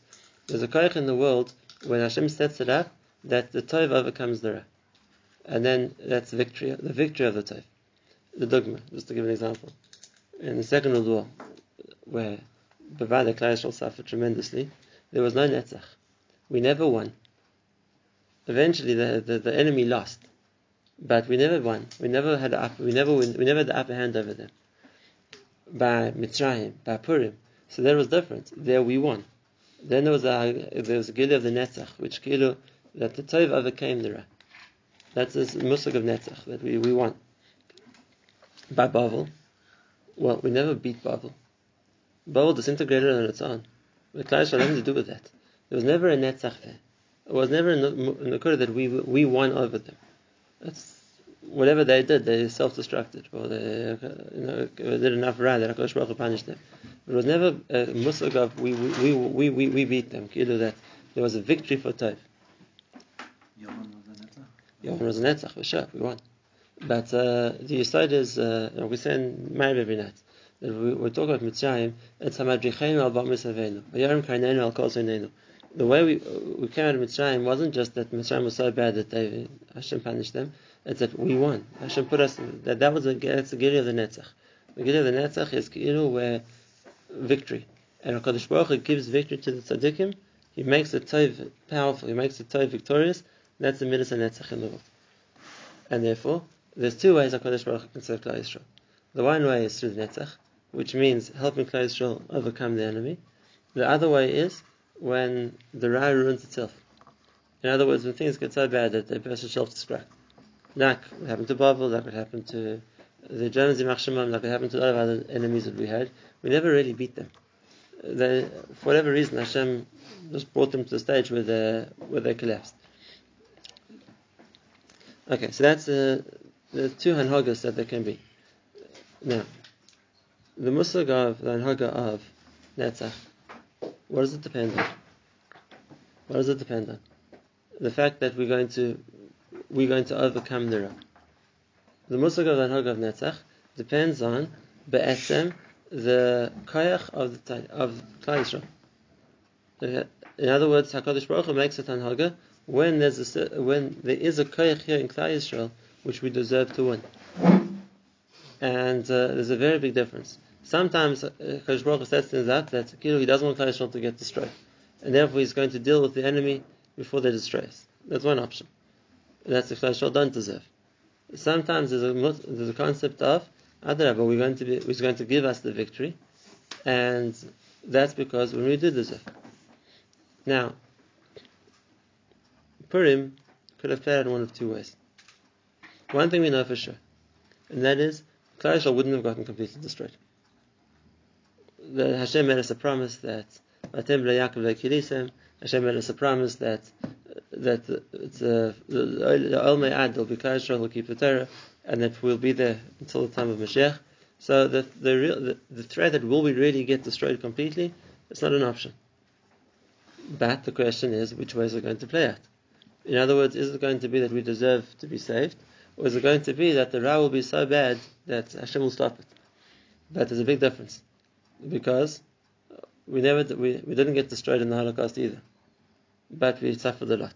There's a koich in the world when Hashem sets it up that the tov overcomes the ra, and then that's victory, the victory of the tov. The dogma, just to give an example, in the second world war, where Bavada Klal suffered tremendously, there was no netzach. We never won. Eventually, the, the, the enemy lost, but we never won. We never had up, we never win, we never had the upper hand over them. By Mitzrayim, by Purim, so that was different. There we won. Then there was a there was a gili of the netzach, which kilu that the tov overcame the ra. That's this musig of netzach that we, we won. By Bavel, well, we never beat Bavel. Bavel disintegrated on its own. The Klal had nothing to do with that. There was never a netzach there. It was never in the that we we won over them. That's whatever they did, they self-destructed, or they you know, did enough ra that Hakadosh Baruch punished them. It was never a musag of we we, we, we, we beat them. Kilu that there was a victory for Tov. Yohan was a netzach. Yohan was a netzach for sure. We won. But uh, the aside is uh, we say in Ma'ariv every night that we, we talk about Mitzrayim. It's Hamadricheinu al Bam Misavenu. Vayarim Karneinu al Kol The way we we came out of Mitzrayim wasn't just that Mitzrayim was so bad that they Hashem punished them. It's that we won. Hashem put us that that was a that's the giri of the Netzach. The giri of the Netzach is Ki'ilu where victory. And HaKadosh Baruch Hu gives victory to the tzaddikim, he makes the tov powerful, he makes the tov victorious, that's the midas hanetzach in the world. And therefore, there's two ways HaKadosh Baruch Hu can serve Klal Yisrael. The one way is through the netzach, which means helping Klal Yisrael overcome the enemy. The other way is when the ra ruins itself. In other words, when things get so bad that they burst self-destruct. Like what happened to Bavel, like what happened to the Germans in Machshamam, like it happened to a lot of other enemies that we had, we never really beat them. They, for whatever reason, Hashem just brought them to the stage where they where they collapsed. Okay, so that's uh, the two hanhagas that there can be. Now, the musag of the hanhaga of Netzach, what does it depend on? What does it depend on? The fact that we're going to we're going to overcome the Ra. The musag of hanhaga of Netzach depends on be'etzem the koyach of the of Klal Yisrael. In other words, Hakadosh Baruch Hu makes a tanhaga when there's a, when there is a koyach here in Klal Yisrael which we deserve to win, and uh, there's a very big difference. Sometimes uh, Hakadosh Baruch Hu sets things up that he doesn't want Klal Yisrael to get destroyed, and therefore he's going to deal with the enemy before they destroy us. That's one option. That's the Klal Yisrael don't deserve. Sometimes there's a there's a concept of Adrabah, we're going to be, he's going to give us the victory, and that's because when we did this. Now, Purim could have played in one of two ways. One thing we know for sure, and that is, Klal wouldn't have gotten completely destroyed. The Hashem made us a promise that Hashem made us a promise that that a, uh, the, the oil there'll be Klal will keep the Torah, and that we'll be there until the time of Mashiach. So the the, real, the, the threat that will we really get destroyed completely, it's not an option. But the question is, which way is it going to play out? In other words, is it going to be that we deserve to be saved, or is it going to be that the Ra will be so bad that Hashem will stop it? But there's a big difference, because we never we, we didn't get destroyed in the Holocaust either, but we suffered a lot,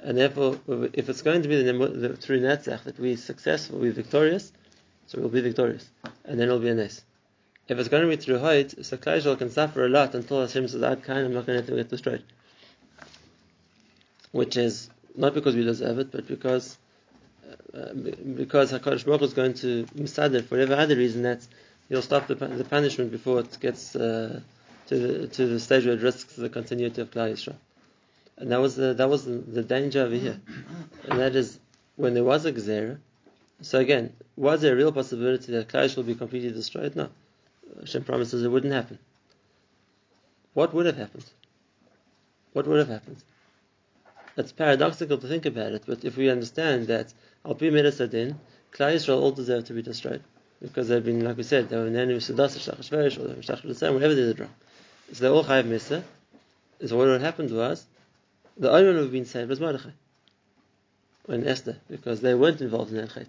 and therefore, if it's going to be the, the, through Netzach that we're successful, we're victorious, so we'll be victorious, and then it'll be a nest. If it's going to be through Hoyt, so Klal Yisrael can suffer a lot until Hashem says, "Ad kind, I'm not going to let get destroyed." Which is not because we deserve it, but because uh, because Hakadosh Baruch is going to misader for whatever other reason that he'll stop the, the punishment before it gets uh, to the to the stage where it risks the continuity of Klal Yisrael. And that was the that was the, the danger over here, and that is when there was a gzera. So again, was there a real possibility that Yisrael will be completely destroyed? No. Hashem promises it wouldn't happen. What would have happened? What would have happened? It's paradoxical to think about it, but if we understand that Al Pi Midas Adin, Klal Yisrael all deserve to be destroyed because they've been, like we said, they were Nenu Sedas, Shachashverish, or Shachashverish, whatever they did wrong. So they're all Chayav Misa. So what have happened was the only one who have been saved was Mordechai and Esther because they weren't involved in that chait.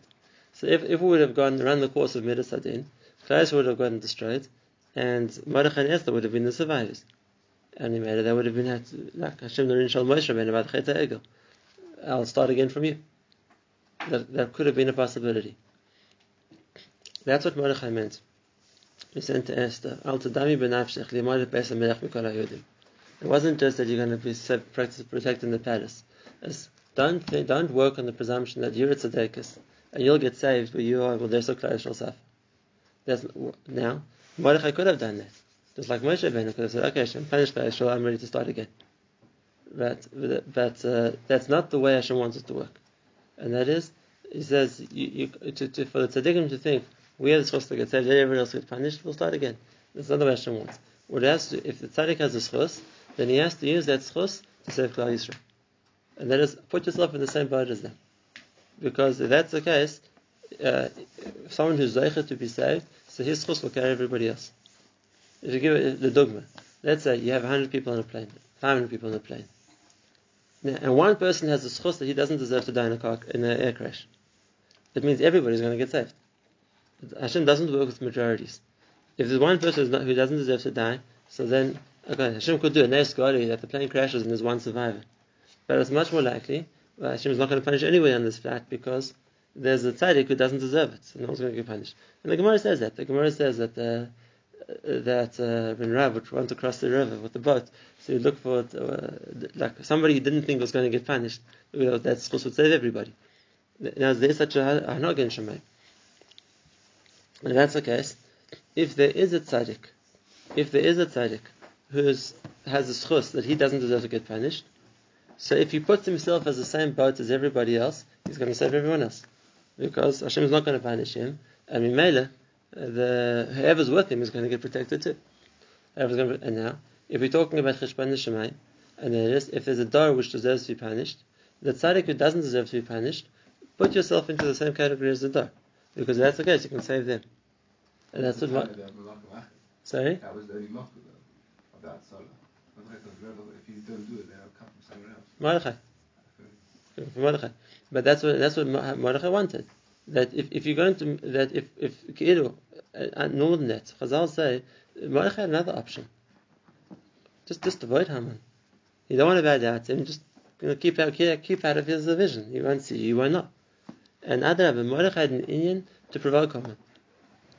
So if, if we would have gone around the course of Midas Adin, Klal would have gotten destroyed, and Mordechai and Esther would have been the survivors. And they would have been had to, like Hashem Narin Shal Moshe Rabbeinu about Chet Egel. I'll start again from you. That, that could have been a possibility. That's what Mordechai meant. He said to Esther, Al Tadami Benafshech Limad Pesa Melech Mikol HaYudim. It wasn't just that you're going to be protected in the palace. It's, don't don't work on the presumption that you're a tzedekis and you'll get saved, but you are well. There's so Yisrael suffer. That's, now, Mordechai could have done that. Just like Moshe Rabbeinu could have said, okay, Hashem, punish Hashem, I'm ready to start again. But, but uh, that's not the way Hashem wants it to work. And that is, he says, you, you, to, to, for the tzaddikim to think, we have the schus to get saved, everyone else get punished, we'll start again. That's not the way Hashem wants. What has to, if the tzaddik has a schus, then he has to use that schus to save Klal Yisrael. And that is, put yourself in the same boat as them. Because if that's the case, uh, someone who's zeicha to be saved, so his schus will carry everybody else. If you give it the dogma, let's say you have 100 people on a plane, 500 people on a plane, now, and one person has a schus that he doesn't deserve to die in a car in an air crash. It means everybody's going to get saved. Hashem doesn't work with majorities. If there's one person who doesn't deserve to die, so then okay, Hashem could do a nice that the plane crashes and there's one survivor. But it's much more likely well, Hashem is not going to punish anybody on this flat because there's a tzaddik who doesn't deserve it, so no one's going to get punished. And the Gemara says that. The Gemara says that uh, that uh, when Rav would want to cross the river with the boat, so he look for uh, like somebody he didn't think was going to get punished. You know, that supposed to save everybody. Now, is there such a hanog in Shemay? And that's the case. If there is a tzaddik, if there is a tzaddik who has a schus that he doesn't deserve to get punished, so if he puts himself as the same boat as everybody else, he's going to save everyone else because Hashem is not going to punish him, and Mimela, the whoever's with him is going to get protected too. To, and now, if we're talking about Cheshbon Shemai, and there is, if there's a dar which deserves to be punished, the tzaddik who doesn't deserve to be punished, put yourself into the same category as the dar, because that's the case, you can save them. And that's what. Sorry. That was the only mock of that solar. If you don't do it, they'll come from somewhere else. Mordechai. For Mordechai. But that's what that's what Mordechai wanted. That if, if you're going to that if if Ki'ilu, uh, more than that, Chazal say Mordechai had another option. Just just avoid Haman. You don't want to bad out him. Just you know, keep out keep out of his vision. He won't see you. You won't know. And Adrab, Mordechai had an Indian to provoke Haman.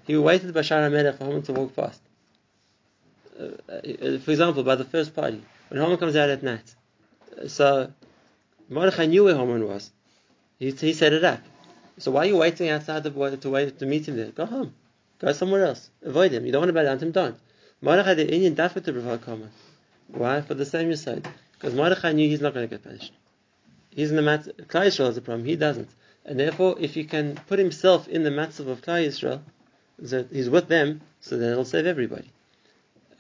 He waited by Shara Melech for Haman to walk past. Uh, uh, for example, by the first party, when Haman comes out at night. So Mordechai knew where Haman was. He, he set it up. So why are you waiting outside the to wait to meet him there? Go home. Go somewhere else. Avoid him. You don't want to bow down to him, don't. Mordechai the Indian dafka to provoke Haman. Why? For the same side. Because Mordechai knew he's not going to get punished. He's in the mat. Klal Yisrael is the problem. He doesn't. And therefore, if he can put himself in the matzav of Klal Yisrael, that he's with them, so then it'll save everybody.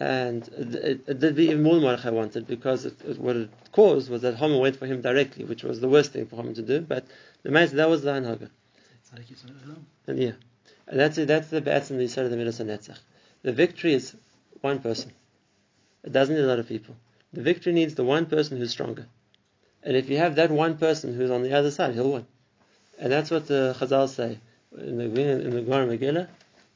And it, it did be even more than Mordechai wanted because it, it, what it caused was that Haman went for him directly, which was the worst thing for Haman to do. But the matter that was the Hanhaga. And yeah, and that's it. That's the bats in the Yisrael of the Midas Netzach. The victory is one person. It doesn't need a lot of people. The victory needs the one person who's stronger. And if you have that one person who's on the other side, he'll win. And that's what the Chazal say in the in the Gemara Megillah.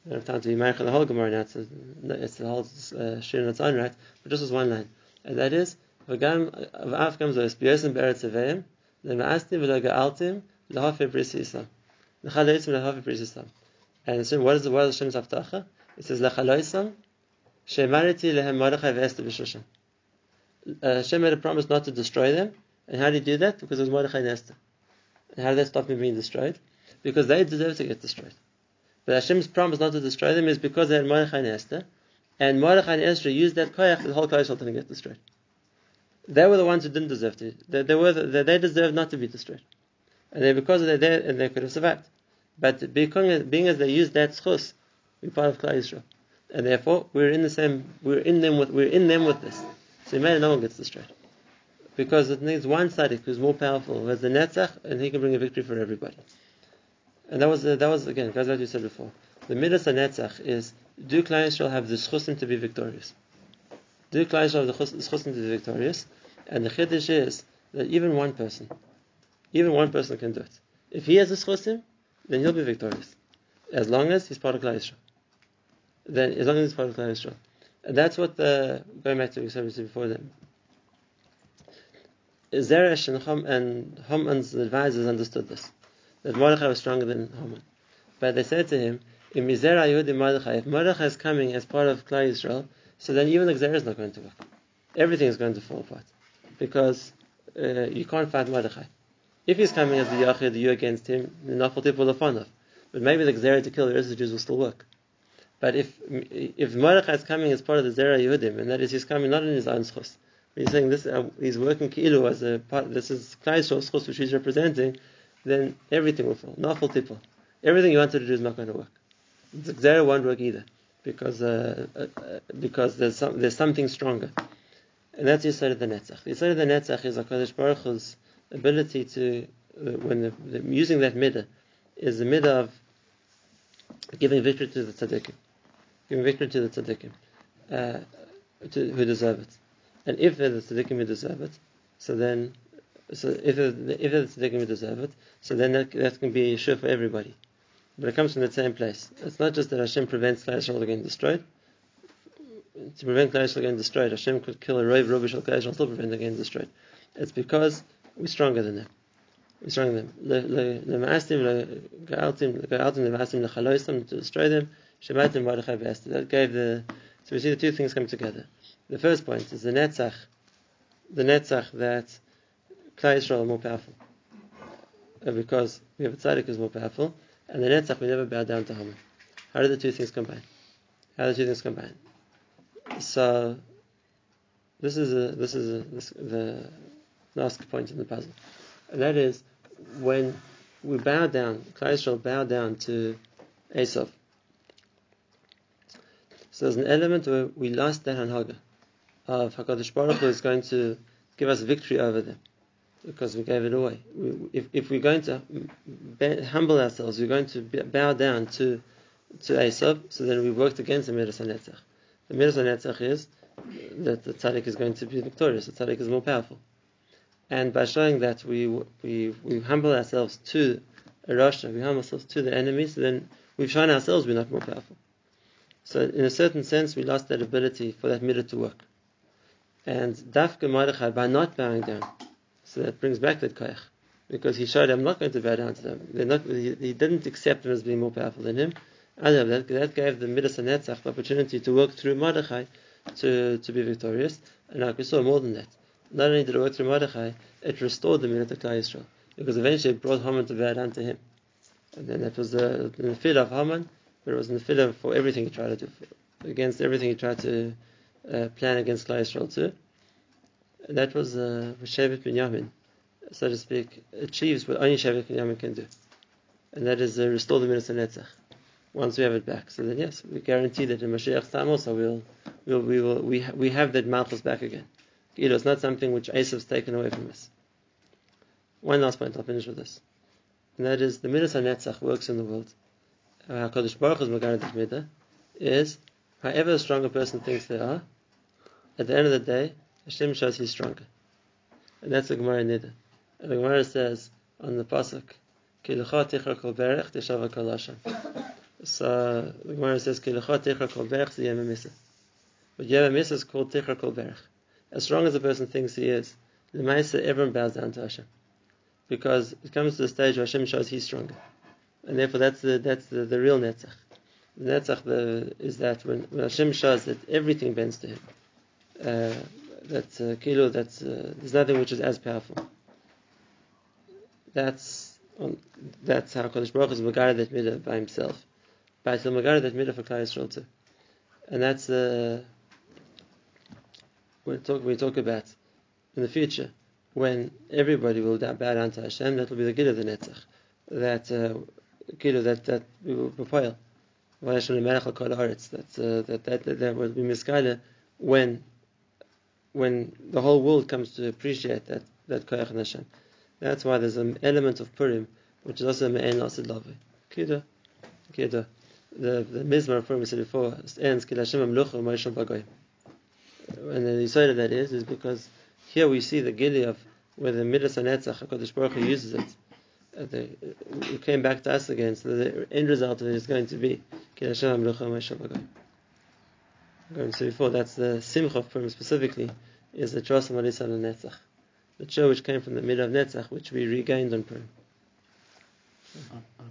I don't have time to be married the whole Gemara now. It's, the whole uh, shir in its own right. But just as one line, and that is v'gam v'af gam zois b'yosim be'eretz aveim le'ma'astim v'lo ga'altim l'hafe bris yisam l'chaloisim l'hafe bris yisam. And Hashem, what is the word of Hashem's haftacha? It says l'chaloisam shemariti lehem Mordechai v'Esther b'shushan. Uh, Hashem made a promise not to destroy them. And how did he do that? Because it was Mordechai and. And how did that stop them being destroyed? Because they deserve to get destroyed. But Hashem's promise not to destroy them is because they had Mordechai and Esther. And Mordechai and Esther used that koyach, the whole Yisrael didn't get destroyed. They were the ones who didn't deserve to. They, they were the, they deserved not to be destroyed. And they, because they're there, and they could have survived. But being as they used that schus, we're part of Klal Yisrael. And therefore, we're in the same, we're in them with, we're in them with this. So imagine no one gets destroyed. Because it needs one tzaddik who's more powerful, who has the netzach, and he can bring a victory for everybody. And that was, uh, that was again, back to you said before. The midas netzach is, do Klal Yisrael have the schusim to be victorious? Do Klal Yisrael have the chus- schusim to be victorious? And the chiddush is that even one person, even one person can do it. If he has the schusim, then he'll be victorious. As long as he's part of Klal Yisrael. Then, as long as he's part of Klal Yisrael. And that's what the, going back to what we said before then. Zeresh and, Ham, and Haman's advisors understood this. That Mordechai was stronger than Haman. But they said to him, "In Mizera Yehudi Mordechai, if Mordechai is coming as part of Klal Yisrael, so then even the Gzera is not going to work. Everything is going to fall apart. Because uh, you can't fight Mordechai. If he's coming as the Yachid, you against him, the Nafal Tip will fun of. But maybe the Gzera to kill the rest of the Jews will still work. But if if Mordechai is coming as part of the Zera Yehudim, and that is he's coming not in his own schus, he's saying this, uh, he's working ki'ilu as a part, this is Klal Yisrael's which he's representing, then everything will fall. Nafal Tipul. Everything you wanted to do is not going to work. The Gzera won't work either. Because uh, uh, uh, because there's some, there's something stronger, and that's Yisrael of the Netzach. The Yisrael of the Netzach is Hakadosh Baruch Hu's ability to uh, when the, the, using that midah is the midah of giving victory to the tzaddikim, giving victory to the tzaddikim uh, to, who deserve it, and if they're the tzaddikim who deserve it, so then so if they're, if they're the tzaddikim deserve it, so then that, that can be sure for everybody. But it comes from the same place. It's not just that Hashem prevents Klal Yisrael getting destroyed. To prevent Klal Yisrael getting destroyed, Hashem could kill a rove rubbish of Klal Yisrael still prevent them getting destroyed. It's because we're stronger than them. We're stronger than them. Lema'astim, ga'altim, ga'altim, lema'astim, lechaloistim, to destroy them. Shematim, Mordechai, v'Esther. That gave the, so we see the two things come together. The first point is the netzach, the netzach that Klal Yisrael are more powerful. Because we have a tzaddik who's more powerful, and the netzach we never bow down to Haman. How do the two things combine? How do the two things combine? So this is a, this is a, this, the last point in the puzzle, and that is when we bow down. Klal Yisrael bow down to Esav. So there's an element where we lost that hanhaga of Hakadosh Baruch Hu is going to give us victory over them because we gave it away. We, if, if we're going to humble ourselves, we're going to bow down to to Esav, so then we worked against the Midas HaNetzach. The Midas HaNetzach is that the tzaddik is going to be victorious. The tzaddik is more powerful, and by showing that we we we humble ourselves to a Rasha, we humble ourselves to the enemy, so then we've shown ourselves we're not more powerful. So in a certain sense, we lost that ability for that midah to work. And Dafka Mordechai, by not bowing down, so that brings back that koyach, because he showed I'm not going to bow down to them. They're not, he, he didn't accept them as being more powerful than him. And that, that gave the Midas HaNetzach the opportunity to work through Mordechai to, to be victorious. And like we saw more than that. Not only did it work through Mordechai, it restored the Midah to Klal Yisrael. Because eventually it brought Haman to bow down to him. And then that was the, the field of Haman, but it was in the field of, for everything he tried to do, against everything he tried to uh, plan against Klal Yisrael too. That was uh, Shevet Binyamin, so to speak, achieves what only Shevet Binyamin can do. And that is uh, restore the Midas HaNetzach. once we have it back. So then, yes, we guarantee that in Mashiach's time also we'll, we'll we will we ha- we have that Malchus back again. You know, it's not something which Esav's taken away from us. One last point, I'll finish with this, and that is the Midas HaNetzach works in the world. How Hakadosh Baruch Hu's Midah is however strong a person thinks they are. At the end of the day, Hashem shows he's stronger, and that's the Gemara Nida. The Gemara says on the pasuk. So the Gemara says. But yem misa is called tichar kol berech. As strong as a person thinks he is, the Maisa everyone bows down to Hashem, because it comes to the stage where Hashem shows he's stronger, and therefore that's the that's the, the real netzach. The netzach the, is that when, when Hashem shows that everything bends to Him, uh, that uh, kilo, that's uh, there's nothing which is as powerful. That's that's how Kodesh Baruch is Megara that midah by himself, but he'll Megara that midah for Klal Yisrael too, and that's uh, when we talk we talk about in the future when everybody will bow down to Hashem. That will be the good of the netzach. That uh, kilo that that we will propel. That uh, that that that, that will be miskaila when when the whole world comes to appreciate that that koyach Hashem. That's why there's an element of Purim, which is also me'en lasid lavi. Kida, kida. The the mizmar of Purim said before ends kila Hashem amlucha u'moishon bagoyim. And the side of that is is because here we see the gili of where the midas hanetzach Hakadosh Baruch Hu uses it. Uh, the, it came back to us again, so the end result of it is going to be kila Hashem amlucha u'moishon bagoyim. Going to before that's the simcha of Purim specifically is the Tros Marisa Netzach, the show which came from the middle of Netzach, which we regained on Purim. On